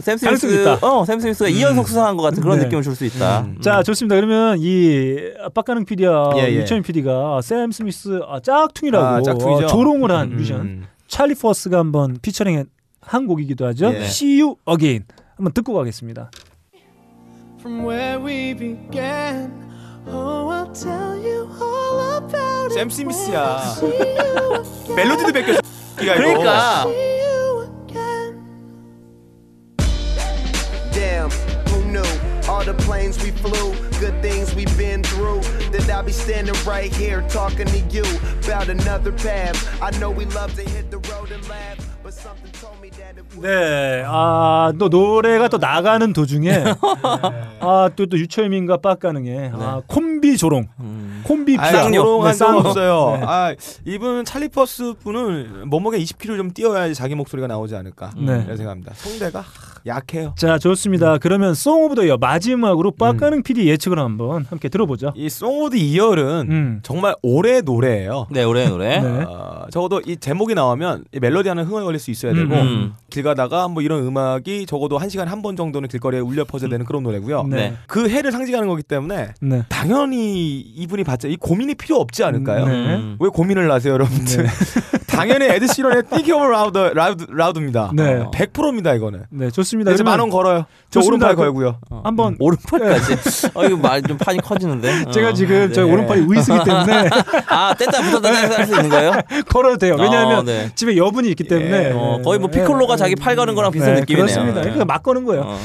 샘 스미스. 어, 샘 스미스가 이연속 수상한 것 같은 그런 네. 느낌을 줄 수 있다. 음. 자 좋습니다. 그러면 이 빡가능 PD와 예, 예. 류철민 PD가 샘 스미스 아, 짝퉁이라고 아, 짝퉁이죠. 어, 조롱을 한 음. 뮤지션 찰리 퍼스가 한번 피처링 한 곡이기도 하죠. 예. See You Again 한번 듣고 가겠습니다. From where we began. Oh, I'll tell you all about it. 샘 스미스야. See you again. 멜로디도 베껴. 그러니까 See you again. Damn, who knew? All the planes we flew, good things we've been through. That I'll be standing right here talking to you about another path. I know we love to hit the road and laugh, but something 네, 아, 또 노래가 또 나가는 도중에 아, 또, 또 유철민과 빡가능의 아, 콤비 조롱, 콤비 아, 피아. 조롱한 네, 적 쌍욕. 없어요. 네. 아, 이분 찰리 퍼스 분은 몸무게 20kg 좀 뛰어야지 자기 목소리가 나오지 않을까. 네. 이런 생각합니다. 성대가 하, 약해요. 자, 좋습니다. 그러면 송 오브 더 이어 마지막으로 빡가능 PD 예측을 한번 함께 들어보죠. 이 Song of the Year는 음. 정말 올해 노래예요. 네, 올해 노래. 네. 어, 적어도 이 제목이 나오면 이 멜로디 하는 흥얼거릴 수 있어야 음, 되고 음. 길 가다가 뭐 이런 음악이 적어도 한 시간 한 번 정도는 길거리에 울려 퍼져야 되는 그런 노래고요. 네. 네. 그 해를 상징하는 거기 때문에 네. 당연히 이분이 받자 이 고민이 필요 없지 않을까요? 네. 음. 왜 고민을 하세요, 여러분들? 당연히 에드 시런의 Think Over Loud, Loud, Loud입니다. 네. 어, 100%입니다, 이거는. 네, 좋습니다. 그래서 그러면 만원 걸어요. 저 좋습니다. 오른팔 그- 걸고요. 한번 오른팔까지. 어, 이거 말 좀 판이 커지는데. 제가 어. 지금 저 네. 오른팔이 우이스기 때문에 아, 뗐다 붙었다 뗐다 할 수 있는 거예요? 걸어도 돼요. 왜냐하면 어, 네. 집에 여분이 있기 때문에 어, 거의 뭐 피콜로가 자기 팔 거는 거랑 비슷한 네, 느낌이네요. 그렇습니다. 네. 그러니까 막 거는 거예요.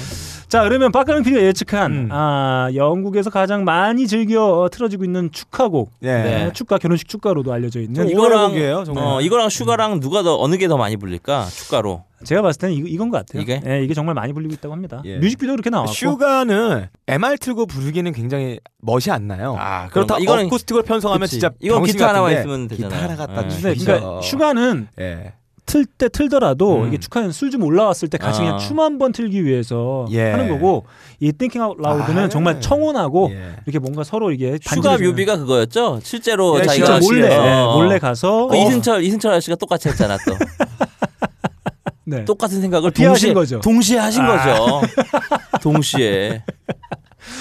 어. 자, 그러면 빡가능 PD가 예측한 음. 아, 영국에서 가장 많이 즐겨 틀어지고 있는 축하곡, 예. 네. 어, 축가 결혼식 축가로도 알려져 있는 좀 이거랑 오래곡이에요, 정말. 어, 이거랑 Sugar랑 누가 더 어느 게 더 많이 불릴까? 축가로. 제가 봤을 때는 이, 이건 것 같아요. 이게? 예, 이게 정말 많이 불리고 있다고 합니다. 예. 뮤직비디오 그렇게 나왔고. Sugar는 MR 틀고 부르기는 굉장히 멋이 안 나요. 아, 그렇다 이거는- 어쿠스틱을 편성하면 그치. 진짜 이건 병신 기타 하나만 있으면 되잖아요. 기타 하나 갖다 예. 네, 주시죠. 그러니까 Sugar는 예. 틀 때 틀더라도 음. 이게 축하는 술 좀 올라왔을 때 같이 아. 그냥 춤 한 번 틀기 위해서 예. 하는 거고 이 Thinking Out Loud는 아, 정말 예. 청혼하고 예. 이렇게 뭔가 서로 이게 슈가 반지를 뮤비가 그거였죠? 실제로 예, 자기가 진짜 몰래 어, 예, 어. 몰래 가서 그 어, 이승철 이승철 아저씨가 똑같이 했잖아 또. 네. 똑같은 생각을 동시에 거죠. 동시에 하신 아. 거죠. 동시에.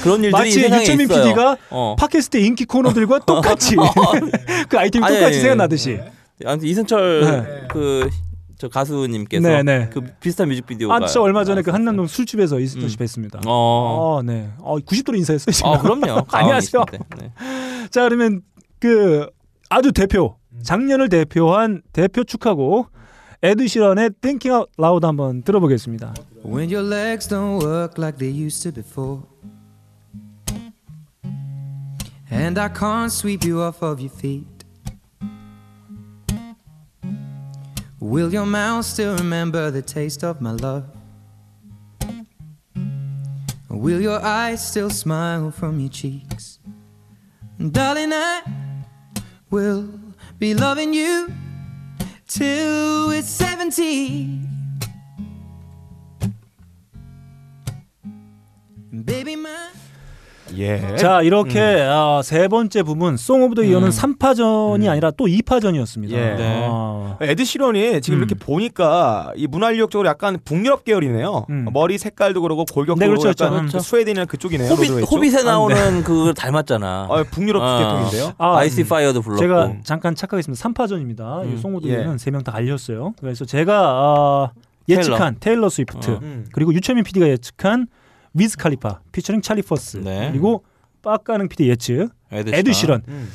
그런 일들이 이 마치 유채민 있어요. PD가 어. 팟캐스트 인기 코너들과 똑같이 그 아이템이 똑같이 아니, 생각나듯이. 아무튼 이승철 네. 그저 가수님께서 네, 네. 그 비슷한 뮤직비디오가 아, 저 얼마 전에 그 한남동. 술집에서 있었다시 음. 뵀습니다. 어. 어, 네. 어, 90도로 인사했어요. 지금. 어, 그럼요. 안녕하세요. 네. 자, 그러면 그 아주 대표 음. 작년을 대표한 대표 축하곡 에드시런의 Thinking Out Loud 한번 들어보겠습니다. When your legs don't work like they used to before. And I can't sweep you off of your feet. Will your mouth still remember the taste of my love? Will your eyes still smile from your cheeks? And Darling, I will be loving you till we're 70. Baby, my. 예. 자, 이렇게 아, 세 번째 부분 Song of the Year는 음. 3파전이 아니라 또 2파전이었습니다. 예. 네. 아, 에드 시런이 지금 음. 이렇게 보니까 이 문화력적으로 약간 북유럽 계열이네요. 음. 머리 색깔도 그러고 골격도 네, 그렇죠, 약간 그렇죠. 그 스웨덴이나 그쪽이네요. 호빗 쪽. 호빗에 아, 나오는 그 닮았잖아. 아, 북유럽 어. 계통인데요. 아, I See Fire도 불렀고. 제가 잠깐 착각했습니다. 3파전입니다. 음. 이 Song of the 예. Year는 세 명 다 갈렸어요. 그래서 제가 아, 예측한 테일러, 스위프트 어. 음. 그리고 류철민 PD가 예측한 위즈 칼리파 피처링 찰리 퍼스 네. 그리고 빡가능 PD 예측 에드, 에드 시런. 음.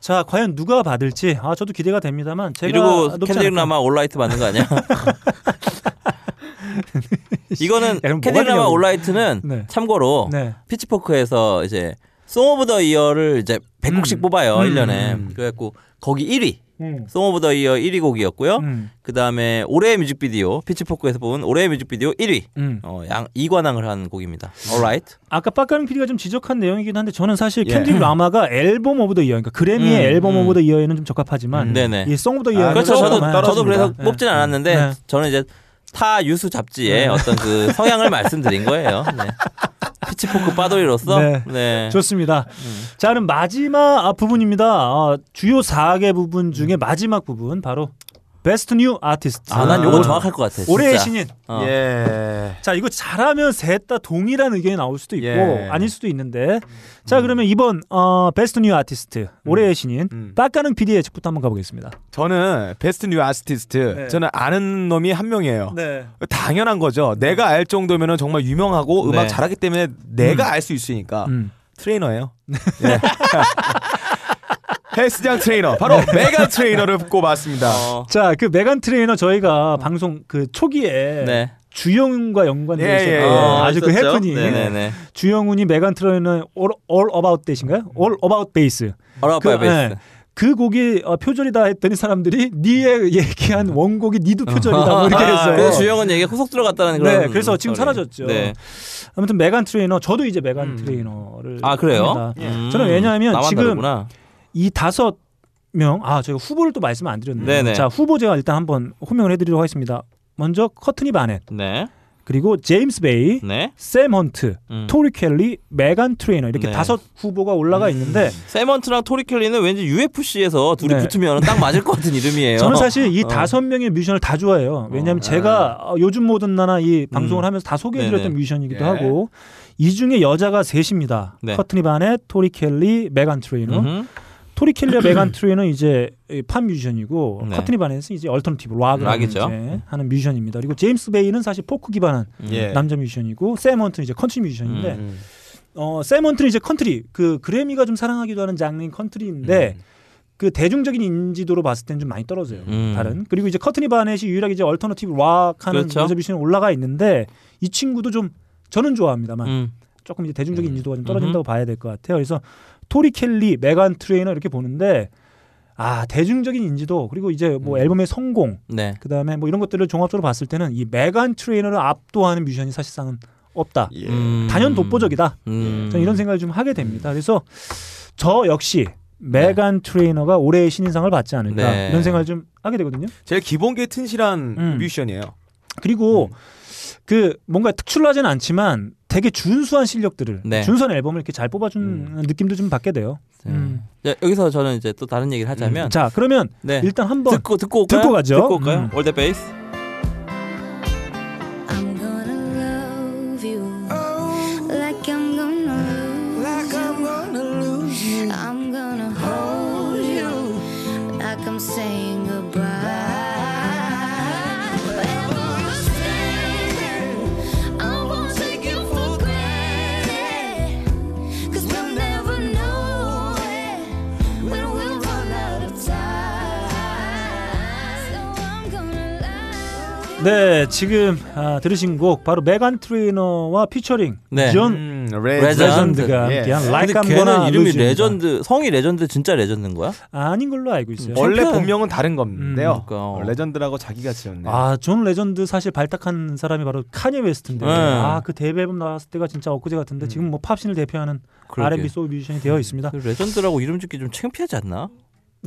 자, 과연 누가 받을지 아 저도 기대가 됩니다만 제가 이러고 않을까. 라마 Alright 받는 거 아니야? 이거는 그럼 뭐가 캔디릭 라마 되냐고. Alright는 네. 참고로 네. 피치포크에서 이제 Song of the Year를 이제 100곡씩 음. 뽑아요. 음. 1년에. 음. 그래갖고 거기 1위. 음. Song of the Year 1위 곡이었고요. 음. 그 다음에 올해의 뮤직비디오 피치포크에서 뽑은 올해의 뮤직비디오 1위. 음. 어, 양 이관왕을 한 곡입니다. Alright. 아까 빡가능 PD가 좀 지적한 내용이긴 한데 저는 사실 예. 켄드릭 라마가 Album of the Year 그러니까 그래미의 음, Album 음. of the Year에는 좀 적합하지만 음. 네네. 이 Song of the Year 아, 그렇죠. 저도. 저도 그래서 네. 뽑진 않았는데 네. 저는 이제 타 유수 잡지의 네. 어떤 그 성향을 말씀드린 거예요. 네. 피치포크 빠돌이로서 네. 네. 좋습니다. 음. 자, 그럼 마지막 아, 부분입니다. 아, 주요 4개 부분 중에 마지막 부분 바로 Best New Artist. 아, 난 요건 정확할 것 같아. 올해의 진짜. 신인. 어. 예. 자, 이거 잘하면 셋 다 동일한 의견이 나올 수도 있고 예. 아닐 수도 있는데. 자, 그러면 이번 어, Best New Artist 올해의 신인 음. 빡가능 PD의 예측부터 한번 가보겠습니다. 저는 Best New Artist 네. 저는 아는 놈이 한 명이에요. 네. 당연한 거죠. 내가 알 정도면은 정말 유명하고 음악 네. 잘하기 때문에 내가 알 수 있으니까 음. 트레이너예요. 예. 헬스장 트레이너 바로 메간 트레이너를 꼽았습니다. 어. 자, 그 메간 트레이너 저희가 방송 그 초기에 네. 주영훈과 연관돼 예, 있었던 예, 예. 아주 그 있었죠? 해프닝. 네네네. 주영훈이 메간 트레이너 all, all about that인가요? all about bass. All About 그, 네. 베이스. 그 곡이 어, 표절이다 했더니 사람들이 니의 얘기한 원곡이 니도 표절이다 뭐 이렇게 했어요. 그래서 주영은 얘기가 후속 들어갔다는 그런. 네, 그래서 지금 소리. 사라졌죠. 네. 아무튼 메간 트레이너 저도 이제 메간 음. 트레이너를 아 그래요? 음. 저는 왜냐하면 지금 다르구나. 이 다섯 명, 아 제가 후보를 또 말씀 안 드렸는데, 네네. 자 후보 제가 일단 한번 호명을 해드리도록 하겠습니다. 먼저 커트니 바넷, 네. 그리고 제임스 베이, 네. 샘 헌트, 음. 토리 켈리, 메간 트레이너 이렇게 네. 다섯 후보가 올라가 있는데 샘 헌트랑 토리 켈리는 왠지 UFC에서 둘이 네. 붙으면 딱 맞을 것 같은 이름이에요. 저는 사실 이 어. 다섯 명의 뮤지션을 다 좋아해요. 왜냐하면 어. 제가 어, 요즘 뭐 듣나 이 방송을 음. 하면서 다 소개해드렸던 네네. 뮤지션이기도 예. 하고 이 중에 여자가 셋입니다. 네. 커트니 바넷, 토리 켈리, 메간 트레이너. 음흠. 토리 켈리와 메간 트레이너는 이제 이팝 뮤지션이고 네. 커트니 바넷은 이제 얼터너티브 락을 락이죠. 이제 하는 뮤지션입니다. 그리고 제임스 베이는 사실 포크 기반한 예. 남자 뮤지션이고 샘 헌트는 이제 컨트리 뮤지션인데 음. 어, 샘 헌트는 이제 컨트리 그 그래미가 좀 사랑하기도 하는 장르인 컨트리인데 그 대중적인 인지도로 봤을 땐좀 많이 떨어져요. 음. 다른 그리고 이제 커트니 바넷이 유일하게 이제 얼터너티브 락하는 그렇죠. 여자 뮤지션이 올라가 있는데 이 친구도 좀 저는 좋아합니다만 음. 조금 이제 대중적인 음. 인지도가 좀 떨어진다고 봐야 될 것 같아요. 그래서 토리 켈리, 메간 트레이너 이렇게 보는데 아 대중적인 인지도 그리고 이제 뭐 음. 앨범의 성공 네. 그다음에 뭐 이런 것들을 종합적으로 봤을 때는 이 메간 트레이너를 압도하는 뮤지션이 사실상은 없다. 예. 음. 단연 독보적이다. 음. 저는 이런 생각을 좀 하게 됩니다. 그래서 저 역시 메간 트레이너가 올해의 신인상을 받지 않을까 네. 이런 생각을 좀 하게 되거든요. 제일 기본기에 튼실한 음. 뮤지션이에요. 그리고 그 뭔가 특출나지는 않지만 되게 준수한 실력들을 네. 준수한 앨범을 이렇게 잘 뽑아준 느낌도 좀 받게 돼요. 음. 자, 여기서 저는 이제 또 다른 얘기를 하자면 자 그러면 네. 일단 한번 듣고 듣고 올까요? 듣고 가죠. 듣고 올까요? 음. All That Bass. 네, 지금 아, 들으신 곡 바로 메간 트레이너와 피처링 네. 존 음, 레전드 가 예. 함께한 근데 Like I'm 걔는 Gonna 이름이. 레전드 성이 레전드 진짜 레전드인 거야? 아 닌 걸로 알고 있어요. 원래 챔피언. 본명은 다른 건데요. 그러니까. 어, 레전드라고 자기가 지었네요. 아, 존 레전드 사실 발탁한 사람이 바로 카니 웨스트인데 네. 아, 그 데뷔 앨범 나왔을 때가 진짜 엊그제 같은데 지금 뭐 팝신을 대표하는 그러게. R&B 소울 뮤지션이 되어 있습니다. 그 레전드라고 이름 짓기 좀 창피하지 않나?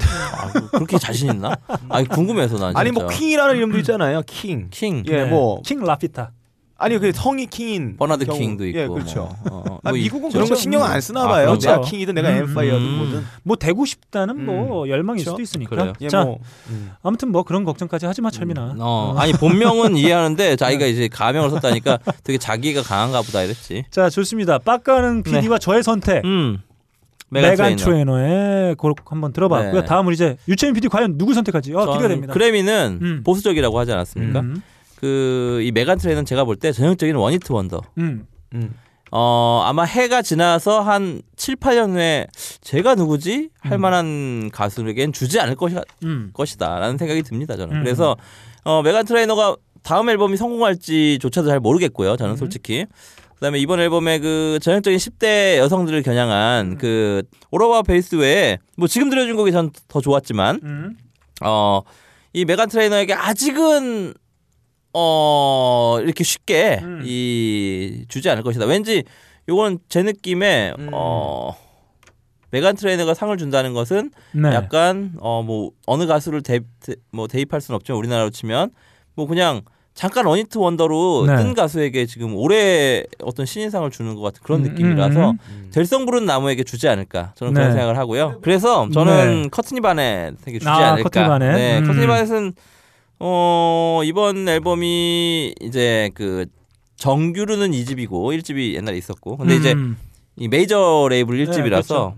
아, 그- 그렇게 자신 있나? 아니 궁금해서 난 진짜. 아니 뭐 킹이라는 이름도 있잖아요. 킹. 킹. 예, 네. 뭐 퀸 라티파. 아니 그 성이 킹인 버나드 경우. 킹도 있고. 예, 그렇죠. 뭐, 어, 어, 아, 뭐 이- 미국은. 그런 거 신경 안 쓰나 아, 봐요. 그렇죠. 내가 king이든 내가 음, empire든 음. 뭐든. 뭐 되고 싶다는 뭐 열망일 그렇죠. 수도 있으니까. 그래요. 예, 자, 뭐 음. 아무튼 뭐 그런 걱정까지 하지 마 철민아. 어, 아니 본명은 이해하는데 자기가 이제 가명을 썼다니까 되게 자기가 강한가 보다 이랬지. 자, 좋습니다. 빡가는 네. PD와 저의 선택. 음. 메간, 메간 트레이너. 의 곡 한번 들어봤고요. 네. 다음은 이제 유철민 PD 과연 누구 선택할지 어, 기대가 됩니다. 그래미는 음. 보수적이라고 하지 않았습니까? 음, 그이 메간 트레이너는 제가 볼 때 전형적인 one-hit wonder. 음. 음. 어, 아마 해가 지나서 한 7, 8년 후에 제가 누구지? 할 음. 만한 가수에겐 주지 않을 것이, 음. 것이다 라는 생각이 듭니다, 저는. 음. 그래서 어, 메간 트레이너가 다음 앨범이 성공할지조차도 잘 모르겠고요, 저는 음. 솔직히. 그다음에 이번 앨범에 그 전형적인 10대 여성들을 겨냥한 음. 그 오로바 베이스 외에 뭐 지금 들려준 곡이 전 더 좋았지만 음. 어, 이 메간 트레이너에게 아직은 어, 이렇게 쉽게 음. 이 주지 않을 것이다. 왠지 요건 제 느낌에 음. 어 메간 트레이너가 상을 준다는 것은 네. 약간 어 뭐 어느 가수를 대, 대- 뭐 대입할 수는 없지만 우리나라로 치면 뭐 그냥 잠깐 one-hit wonder로 네. 뜬 가수에게 지금 올해 어떤 신인상을 주는 것 같은 그런 음, 느낌이라서 음, 될성 부른 나무에게 주지 않을까 저는 네. 그런 생각을 하고요. 그래서 저는 네. 커트니 바넷에게 주지 아, 않을까. 커트니 바넷. 네, 음. 커트니 바넷은 어 이번 앨범이 이제 그 정규로는 2집이고 1집이 옛날에 있었고 근데 이제 음. 이 메이저 레이블 1집이라서 그렇죠.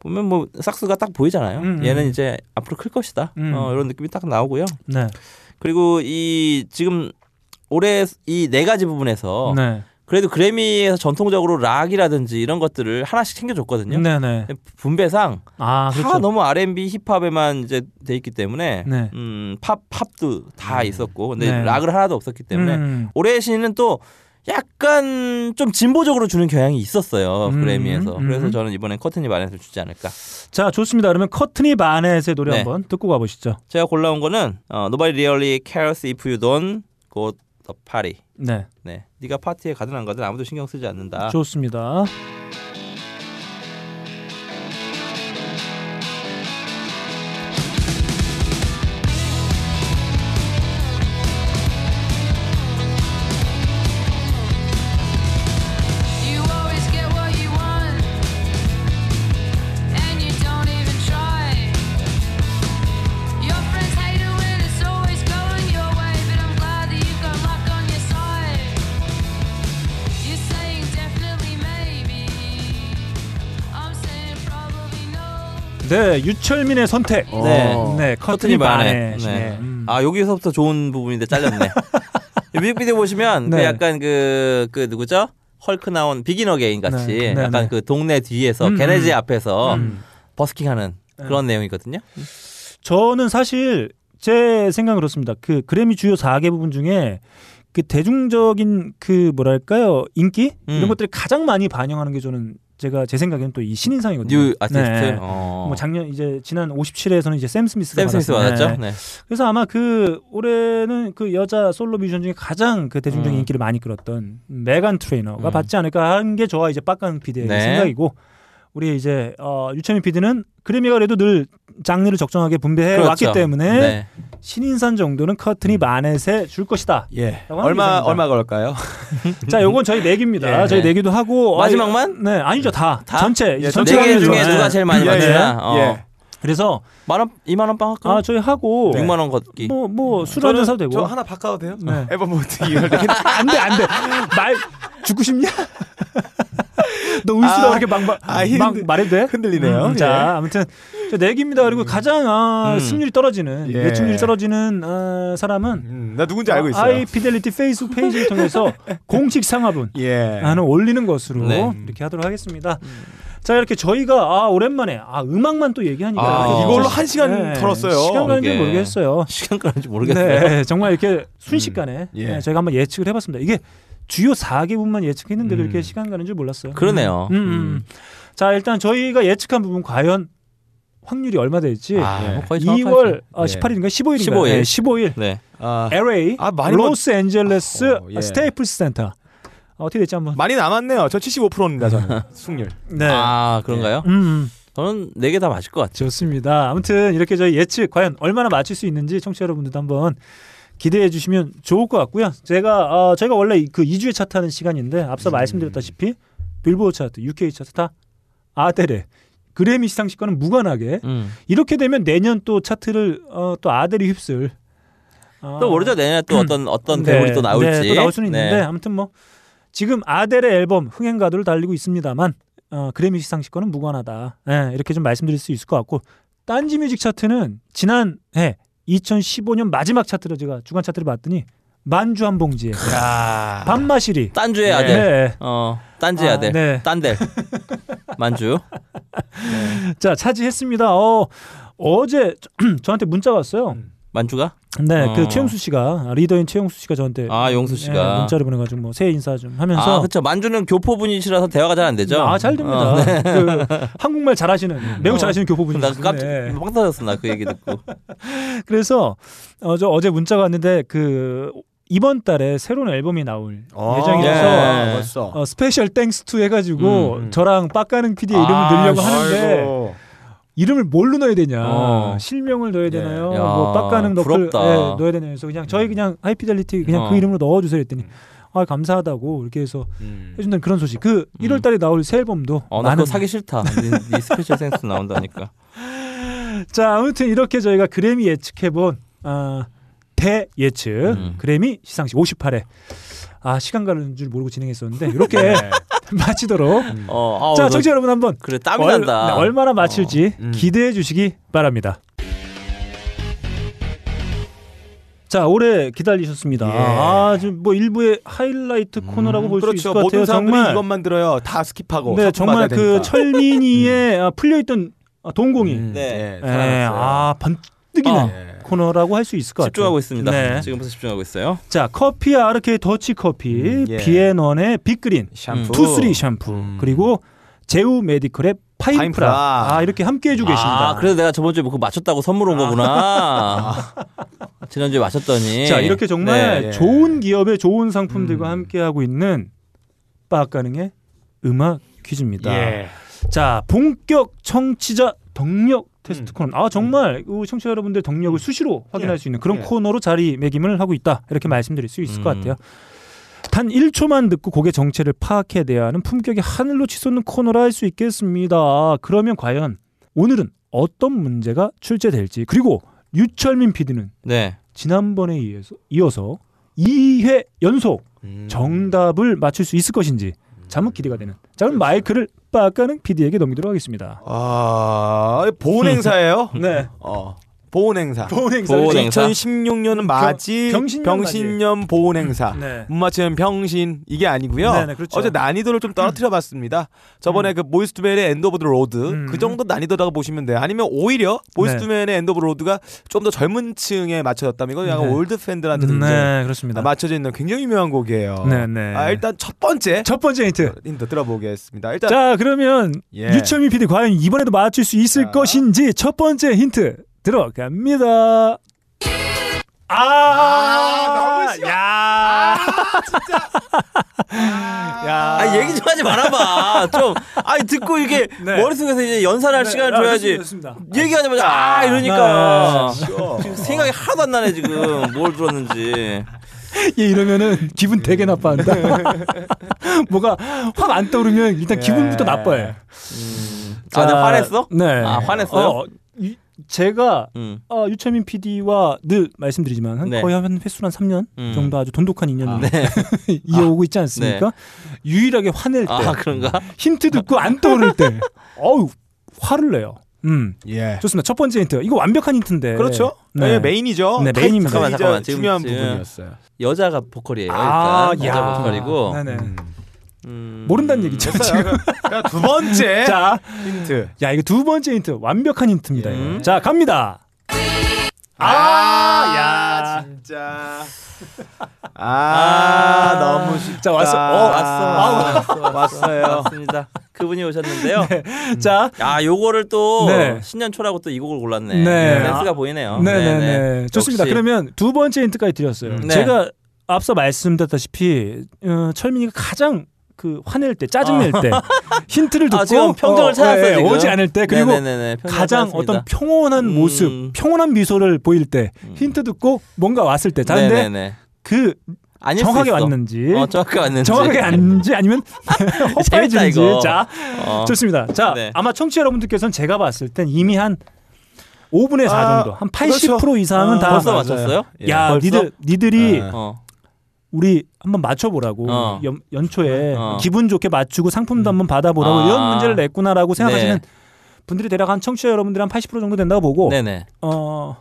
보면 뭐 싹수가 딱 보이잖아요. 음, 얘는 음. 이제 앞으로 클 것이다. 음. 어, 이런 느낌이 딱 나오고요. 네. 그리고 이 지금 올해 이 네 가지 부분에서 네. 그래도 그래미에서 전통적으로 락이라든지 이런 것들을 하나씩 챙겨줬거든요. 네, 네. 분배상 아, 다 그렇죠. 너무 R&B 힙합에만 이제 돼 있기 때문에 네. 음, 팝 팝도 다 있었고 근데 네. 락을 하나도 없었기 때문에 음. 올해의 신인은 또 약간 좀 진보적으로 주는 경향이 있었어요 음, 그래미에서 음. 그래서 저는 이번엔 커튼이 마넷을 주지 않을까 자, 좋습니다. 그러면 커트니 바넷의 노래 네. 한번 듣고 가보시죠. 제가 골라온 거는 어, Nobody Really Cares If You Don't The Party 네. 네, 네가 파티에 가든 안 가든 아무도 신경 쓰지 않는다 좋습니다. 네, 유철민의 선택. 네. 네, 커트니 커튼이. 바넷. 네. 음. 아 여기서부터 좋은 부분인데 잘렸네. 뮤직비디오 보시면 그 네. 약간 그, 그 누구죠? 헐크 나온 비긴 어게인 같이 네, 네, 약간 네. 그 동네 뒤에서 음, garage 음. 앞에서 음. 버스킹하는 네. 그런 내용이거든요. 저는 사실 제 생각은 그렇습니다. 그 그래미 주요 4개 부분 중에 그 대중적인 그 뭐랄까요 인기 음. 이런 것들이 가장 많이 반영하는 게 저는 제가 제 생각에는 또 이 신인상이거든요. New Artist. 네. 어. 뭐 작년 이제 지난 57회에서는 이제 샘 스미스가 샘 스미스. 받았죠. 네. 네. 그래서 아마 그 올해는 그 여자 솔로 뮤지션 중에 가장 그 대중적인 음. 인기를 많이 끌었던 메간 트레이너가 음. 받지 않을까 하는 게 저와 이제 빡간 PD의 네. 생각이고 우리 이제 어, 유채민 PD는 그래미가 그래도 늘 장르를 적정하게 분배해 그렇죠. 왔기 때문에 네. 신인상 정도는 커튼이 마넷에 줄 것이다. 예. 얼마 예상입니다. 얼마 걸까요? 자, 요건 저희 내기입니다. 예. 저희 내기도 하고 마지막만? 네, 아니죠 다. 다? 전체 예, 전체 네 중에 좋아요. 누가 제일 많이 예, 맞추나? 예. 어. 예. 그래서 만 원, 2만 원빵 할까? 아 저희 하고 6만 원 걷기. 뭐 뭐술 한잔 사도 되고 저 하나 바꿔도 돼요? 네. 앨범 모드 이럴 때. 안돼 안돼 말 죽고 싶냐? 너 울수라 아, 그렇게 막, 막, 아, 막 흔들- 말해도 돼? 흔들리네요. 음, 예. 자 아무튼 저 내기입니다. 그리고 가장 아, 음. 승률이 떨어지는 예. 예측률이 떨어지는 어, 사람은 음, 나 누군지 알고 있어요. 아이피델리티 페이스북 페이지를 통해서 공식 상화분 예. 하는 올리는 것으로 네. 이렇게 하도록 하겠습니다. 자 이렇게 저희가 아 오랜만에 아 음악만 또 얘기하니까 아, 이렇게 이걸로 한 시간 네, 털었어요. 시간 가는 줄. 모르겠어요. 시간 가는지 모르겠어요. 네, 정말 이렇게 순식간에 예. 네, 저희가 한번 예측을 해봤습니다. 이게 주요 4개 부문만 예측했는데도 음. 이렇게 시간 가는 줄 몰랐어요. 그러네요. 음, 음, 음. 자 일단 저희가 예측한 부분 과연 확률이 얼마 될지 아, 예. 뭐 거의 2월 어, 예. 18일인가 15일인가 15일. 네, 15일 네. 아, LA 아, 많이 뭐- 로스앤젤레스 어, 예. 스테이플스 센터 어, 어떻게 됐지 한번 많이 남았네요. 저 75%입니다. 저는 승률. 네아 그런가요? 음, 음. 저는 네 개 다 맞을 것 같죠. 좋습니다. 아무튼 이렇게 저희 예측 과연 얼마나 맞출 수 있는지 청취자 여러분들도 한번 기대해 주시면 좋을 것 같고요. 제가 어, 저희가 원래 그 2주에 차트하는 시간인데 앞서 말씀드렸다시피 빌보드 차트, UK 차트 다 아델의 그래미 시상식과는 무관하게 음. 이렇게 되면 내년 또 차트를 어, 또 아델이 휩쓸 어, 또 모르죠 내년에 또 어떤 어떤 네, 대물이 또 나올지. 네, 또 나올 수는 있는데 네. 아무튼 뭐 지금 아델의 앨범 흥행 가도를 달리고 있습니다만 어, 그래미 시상식과는 무관하다. 예, 이렇게 좀 말씀드릴 수 있을 것 같고 딴지 뮤직 차트는 지난해 2015년 마지막 차트로 제가 주간 차트를 봤더니 만주 한 봉지에 야. 밤마시리 딴주의 네. 아들. 네. 어 딴지 아, 아들. 네. 딴델. 만주. 자 차지했습니다. 어, 어제 저한테 문자 왔어요. 만주가? 네, 어. 그 최용수 씨가 리더인 최용수 씨가 저한테 아 용수 씨가. 네, 문자를 보내가지고 뭐 새해 인사 좀 하면서 아 그렇죠. 만주는 교포분이시라서 대화가 잘 안 되죠. 아, 잘 됩니다. 어, 네. 그 한국말 잘하시는 매우 어. 잘하시는 교포분이 나 깜짝 네. 빵 터졌어 나 그 얘기 듣고. 그래서 어, 저 어제 문자가 왔는데 그 이번 달에 새로운 앨범이 나올 예정이라서 네. 벌써. 어, Special Thanks To 해가지고 음, 음. 저랑 빡가는 PD의 이름을 아, 넣으려고 하는데 아이고. 이름을 뭘로 넣어야 되냐 어. 실명을 넣어야 되나요 야, 뭐 빡가능 넣을. 예, 넣어야 되나요 그래서 그냥 저희 그냥 하이피델리티 그냥 어. 그 이름으로 넣어주세요 했더니 아 감사하다고 이렇게 해서 음. 해준다는 그런 소식 그 1월 달에 나올 새 앨범도 어, 나 많은 그거 사기 싫다. 네, 네 special thanks 나온다니까. 자 아무튼 이렇게 저희가 그래미 예측해본 아, 대 예측 음. 그래미 시상식 58회 아 시간 가는 줄 모르고 진행했었는데 이렇게 마치도록 어, 아우, 자 너- 청취자 여러분 한번 그래 땀이 얼, 난다. 네, 얼마나 맞출지 음. 기대해 주시기 바랍니다. 자 오래 기다리셨습니다. 예. 아좀뭐 일부의 하이라이트 코너라고 볼수 있을 그렇죠. 것 모든 같아요. 사람들이 정말 이것만 들어요. 다 skip하고. 네 정말 그 되니까. 철민이의 아, 풀려있던 아, 동공이 음, 네. 네, 예, 살아났어요. 아 번뜩이는 네. 코너라고 할 수 있을 것 같아요. 집중하고 있습니다. 네. 지금부터 집중하고 있어요. 자 커피 아르케 더치 커피 음, 예. 비앤원의 빅그린 샴푸. 투쓰리 샴푸 음. 그리고 제우 메디컬의 파인프라, 파인프라. 아 이렇게 함께 해주고 계십니다. 아, 그래서 내가 저번 주에 뭐 그거 맞췄다고 선물 온 거구나. 지난주에 맞췄더니. 자 이렇게 정말 네. 예. 좋은 기업의 좋은 상품들과 음. 함께 하고 있는 빠가능의 음악 퀴즈입니다. 예. 자 본격 청취자 덕력 테스트 음. 코너. 아 정말 우 청취자 여러분들 덕력을 수시로 확인할 예. 수 있는 그런 예. 코너로 자리매김을 하고 있다 이렇게 말씀드릴 수 있을 것 음. 같아요. 단 1초만 듣고 곡의 정체를 파악해내야 하는 품격이 하늘로 치솟는 코너라 할 수 있겠습니다. 그러면 과연 오늘은 어떤 문제가 출제될지 그리고 유철민 PD는 네. 지난번에 이어서, 이어서 2회 연속 음. 정답을 맞출 수 있을 것인지 자무 기대가 되는. 자 그럼 마이크를 빡가는 PD에게 넘기도록 하겠습니다. 아, 보훈 행사예요? 네. 어. 보훈 행사. 보훈 행사. 보훈 행사. 2016년은 맞이 병신년 병신년 보훈 행사. 네. 못 맞추면 병신 이게 아니고요. 네네, 그렇죠. 어제 난이도를 좀 떨어뜨려 봤습니다. 저번에 그 Boyz II Men의 End of the Road 음. 그 정도 난이도라고 보시면 돼요. 아니면 오히려 보이스투맨의 엔드 오브 로드가 좀 더 젊은 층에 맞춰졌다면 이건 약간 네. 올드 팬들한테도 굉장히 네, 그렇습니다. 맞춰져 있는 굉장히 유명한 곡이에요. 네, 네. 아, 일단 첫 번째 첫 번째 힌트. 힌트 들어보겠습니다. 일단 자, 그러면 예. 류철민 PD 과연 이번에도 맞출 수 있을 자. 것인지 첫 번째 힌트 들어갑니다. 아, 너무 쉬워. 야, 야, 아 얘기 좀 하지 말아봐. 좀 아니 듣고 이게 네. 머릿속에서 이제 연산할 네, 시간을 아, 줘야지. 얘기하자마자 아 이러니까 네. 지금 생각이 하나도 안 나네 지금 뭘 들었는지. 얘 이러면은 기분 되게 나빠한다. 뭐가 확 안 떠오르면 일단 기분부터 나빠해. 아, 내가 화냈어? 네. 아, 화냈어요? 어, 이- 제가 음. 어, 유철민 PD와 늘 말씀드리지만 한 네. 거의 한 횟수 한 3년 음. 정도 아주 돈독한 인연을 네. 이어오고 있지 않습니까? 유일하게 화낼 때 아 그런가? 힌트 듣고 안 떠오를 때 어우 화를 내요. 음 예. 좋습니다. 첫 번째 힌트 이거 완벽한 힌트인데 그렇죠. 네. 네. 메인이죠. 네, 메인입니다. 잠깐만, 잠깐만. 지금- 중요한 지금- 부분이었어요. 여자가 보컬이에요. 아, 일단 여자 야. 보컬이고 네네. 음. 음... 모른다는 얘기죠. 됐어요. 지금. 두 번째 자, 힌트. 야 이거 두 번째 힌트 완벽한 힌트입니다. 음. 자 갑니다. 아, 야. 진짜. 아, 너무 쉽다. 자, 왔어. 어, 왔어. 아, 왔어요. 맞습니다. 그분이 오셨는데요. 자, 야, 요거를 또 네. 신년 초라고 또 이 곡을 골랐네. 네. 센스가 보이네요. 네 네 네. 좋습니다. 역시. 그러면 두 번째 힌트까지 드렸어요. 음. 네. 제가 앞서 말씀드렸다시피 어, 철민이가 가장 그 화낼 때 짜증낼 때 힌트를 듣고 아, 평정을 어, 찾았어, 예, 지금. 오지 않을 때 그리고 네네네네, 가장 찾았습니다. 어떤 평온한 음. 모습, 평온한 미소를 보일 때 힌트 듣고 뭔가 왔을 때. 자, 근데 네네네. 그 정확하게. 왔는지 어, 정확하게 왔는지. 정확하게 왔는지 아니면 이거. 자 어. 좋습니다. 자 네. 아마 청취자 여러분들께서는 제가 봤을 땐 이미 한 5분의 4 아, 정도 한 80% 그렇죠. 이상은 아, 다 벌써. 맞췄어요? 야 벌써? 니들 니들이 네. 어. 우리 한번 맞춰보라고 어. 연, 연초에 어. 기분 좋게 맞추고 상품도 한번 받아보라고 아. 이런 문제를 냈구나라고 생각하시는 네. 분들이 대략 한 청취자 여러분들이 한80% 정도 된다고 보고 네네. 어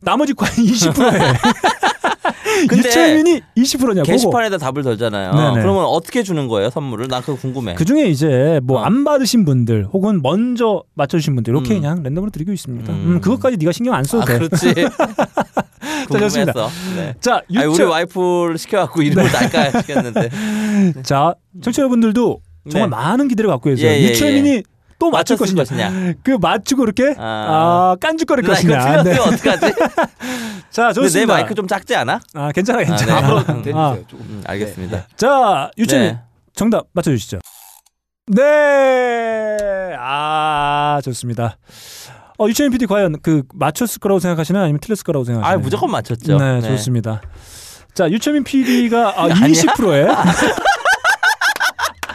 나머지 과연 20%에 근데 유채민이 20%냐고 게시판에다 답을 걸잖아요. 네네. 그러면 어떻게 주는 거예요, 선물을? 난 그거 궁금해. 그 중에 이제 뭐 어. 안 받으신 분들 혹은 먼저 맞춰주신 분들 이렇게 음. 그냥 랜덤으로 드리고 있습니다. 음. 음, 그것까지 네가 신경 안 써도 아, 돼. 그렇지. 궁금했어. 네. 자, 아니, 유채. 우리 와이프를 시켜갖고 이름을 날까 시켰는데. 자, 청취자 여러분들도 정말 네. 많은 기대를 갖고 계세요. 예, 예, 유채민이 또 맞출 것이냐. 것이냐. 그 맞추고 이렇게 아. 아, 깐죽거릴 것이냐. 틀렸으면 어떡하지? 자, 좋습니다. 내 마이크 좀 작지 않아? 아, 괜찮아, 아, 괜찮아. 네. 앞으로 음. 대주세요. 아. 음, 알겠습니다. 자, 유채민 네. 정답 맞춰주시죠. 네, 아 좋습니다. 어, 유채민 PD 과연 그 맞췄을 거라고 생각하시나요? 아니면 틀렸을 거라고 아, 생각하시나요? 무조건 맞췄죠. 네, 좋습니다. 자, 유채민 PD가 아, 아니야? 20%에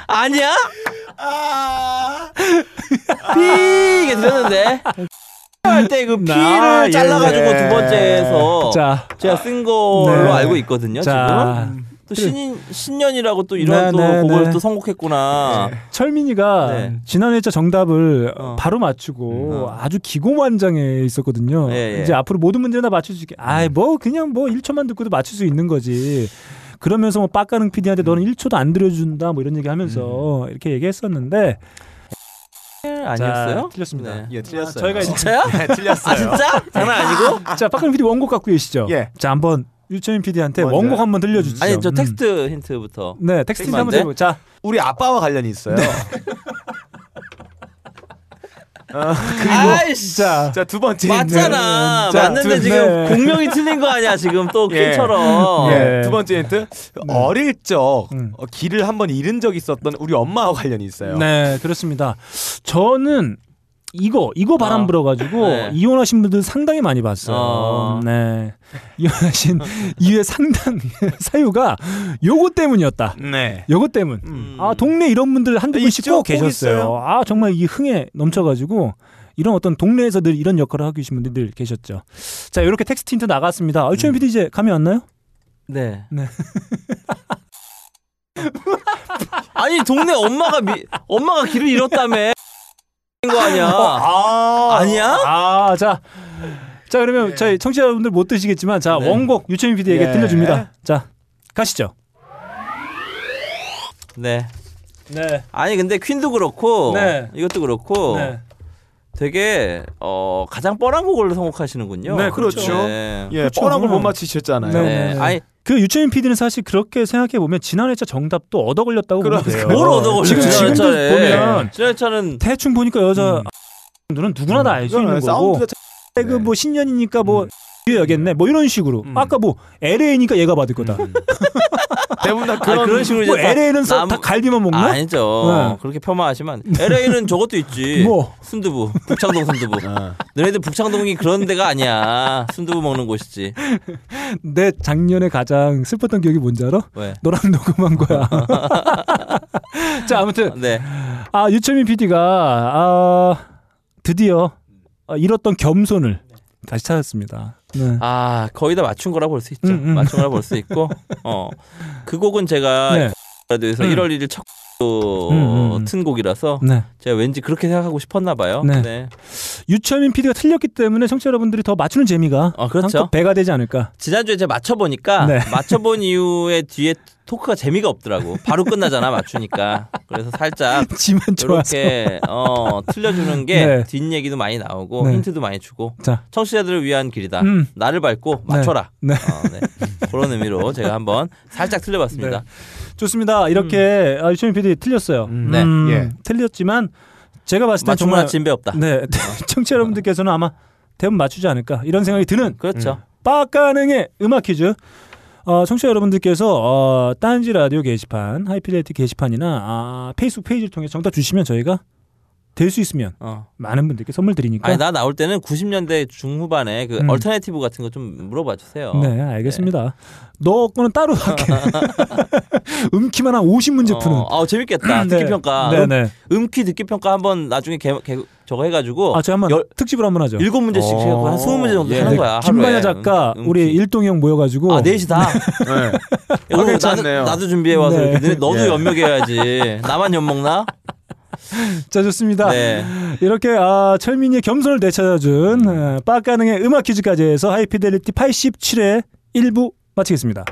아니야? 아. 삐 이게 들렸는데. 할 때 그 피를 아, 예, 잘라가지고 예. 두 번째에서 자, 제가 쓴 걸로 네. 알고 있거든요. 자, 지금 또 신인 신년이라고 또 이런 네, 또 네, 곡을 네. 또 선곡했구나. 철민이가 네. 지난 회차 정답을 어. 바로 맞추고 음, 어. 아주 기고만장해 있었거든요. 예, 예. 이제 앞으로 모든 문제는 다 맞출 수 있게. 아이 뭐 그냥 뭐 1초만 듣고도 맞출 수 있는 거지. 그러면서 뭐 빡가능 PD한테 너는 1초도 안 들려준다 뭐 이런 얘기 하면서 이렇게 얘기했었는데 아니었어요? 자, 틀렸습니다. 네. 예, 틀렸어요. 저희가 이제- 진짜요? 네, 틀렸어요. 아 진짜? 장난 아니고? 자 빡가능 PD 원곡 갖고 계시죠? 예. 자 한번 류철민 PD한테 먼저요? 원곡 한번 들려주시죠. 아니 저 음. 텍스트 힌트부터. 네 텍스트 텍스트 한번? 들고 자 우리 아빠와 관련이 있어요. 아이씨. 자, 자, 두 번째 맞잖아. 자, 맞는데 두- 지금 네. 곡명이 틀린 거 아니야 지금 또 예. 퀸처럼. 예. 두 번째 힌트. 어릴 적 음. 어, 길을 한번 잃은 적 있었던 우리 엄마와 관련이 있어요. 네, 그렇습니다. 저는 이거 이거 바람 어. 불어가지고 네. 이혼하신 분들 상당히 많이 봤어요. 어. 네, 이혼하신 이후에 상당 사유가 요거 때문이었다. 네. 요거 때문. 음. 아 동네 이런 분들 한두 분씩 있죠? 꼭꼭 계셨어요. 아 정말 이 흥에 넘쳐가지고 이런 어떤 동네에서 늘 이런 역할을 하고 계신 분들 늘 계셨죠. 자 이렇게 텍스트 힌트 나갔습니다. 아, 유치원 PD 이제 감이 왔나요? 네. 네. 아니 동네 엄마가 미, 엄마가 길을 잃었다며. 거 아니야. 아, 아니야? 아, 자. 자, 그러면 저희 청취자분들 못 드시겠지만 자, 네. 원곡 유채민 PD에게 예. 들려줍니다. 자, 가시죠. 네. 네. 아니 근데 퀸도 그렇고 네. 이것도 그렇고 네. 되게 어 가장 뻔한 곡을 선곡하시는군요. 네, 그렇죠. 네. 예, 그렇죠. 뻔한 걸못 음. 맞히셨잖아요. 네. 네. 아니 그 유채민 PD는 사실 그렇게 생각해 보면 지난 회차 정답도 얻어 걸렸다고 보면 돼요. 뭘 얻어 걸려? 지금 지금도 보면 지난 차는 대충 보니까 여자 분들은 누구나 다 알수 있는 거고. 사운드가 참- 그뭐 신년이니까 뭐 여겠네 뭐 이런 식으로 음. 아까 뭐 LA니까 얘가 받을 거다. 대부분 다 아, 그런, 그런 식으로 뭐 이제 다 LA는 써, 남- 다 갈비만 먹나? 아니죠. 네. 그렇게 폄하하시면 LA는 저것도 있지. 뭐? 순두부, 북창동 순두부. 어. 너네들 북창동이 그런 데가 아니야. 순두부 먹는 곳이지. 내 작년에 가장 슬펐던 기억이 뭔지 알아? 왜? 너랑 녹음한 거야. 자, 아무튼 네. 아 유채민 PD가 아 드디어 아, 잃었던 겸손을 다시 찾았습니다. 네. 아 거의 다 맞춘 거라 볼 수 있죠. 음, 음. 맞춘 거라 볼 수 있고, 어 그 곡은 제가 네. 라디오에서 음. 1월 1일 첫또 음, 음. 튼 곡이라서 네. 제가 왠지 그렇게 생각하고 싶었나 봐요. 네. 유철민 PD가 틀렸기 때문에 청취자 여러분들이 더 맞추는 재미가 어, 그렇죠. 배가 되지 않을까. 지난주에 제가 맞춰보니까 네. 맞춰본 이후에 뒤에 토크가 재미가 없더라고. 바로 끝나잖아 맞추니까. 그래서 살짝. 이렇게 어, 틀려주는 게 네. 뒷얘기도 많이 나오고 네. 힌트도 많이 주고 자. 청취자들을 위한 길이다. 음. 나를 밟고 맞춰라. 네. 어, 네. 그런 의미로 제가 한번 살짝 틀려봤습니다. 좋습니다. 이렇게 아, 유철민 PD 틀렸어요. 음. 네. 음, 예. 틀렸지만 제가 봤을 때 정말 진배 없다. 네, 청취자 여러분들께서는 아마 대부분 맞추지 않을까 이런 생각이 드는 그렇죠. 빡가능의 음악 퀴즈. 어, 청취자 여러분들께서 어, 딴지 라디오 게시판, 하이피델티 게시판이나 아, 페이스북 페이지를 통해 정답 주시면 저희가 될 수 있으면 어. 많은 분들께 선물 드리니까. 아니 나 나올 때는 90년대 중후반에 그 음. alternative 같은 거 좀 물어봐 주세요. 네, 알겠습니다. 너 거는 따로 할게. 음키만 한 50문제 푸는. 어, 아 재밌겠다. 네. 듣기 평가. 네, 네. 음키 듣기 평가 한번 나중에 개, 개, 저거 해가지고 아, 제가 한번 열- 특집으로 한번 하죠. 일곱 문제씩 어. 해갖고 한 스무 문제 정도 예. 하는 거야. 김만야. 작가, 음, 우리. 일동이 형 모여가지고. 아 넷이 다. 네. 야, 아. 나도, 나도 준비해 와서 네. 이렇게 너도 예. 연먹여야지. 나만 연먹나? 자, 좋습니다. 네. 이렇게 아, 철민이의 겸손을 되찾아준 어, 빡가능의 음악 퀴즈까지 해서 하이피델리티 87회 1부 마치겠습니다.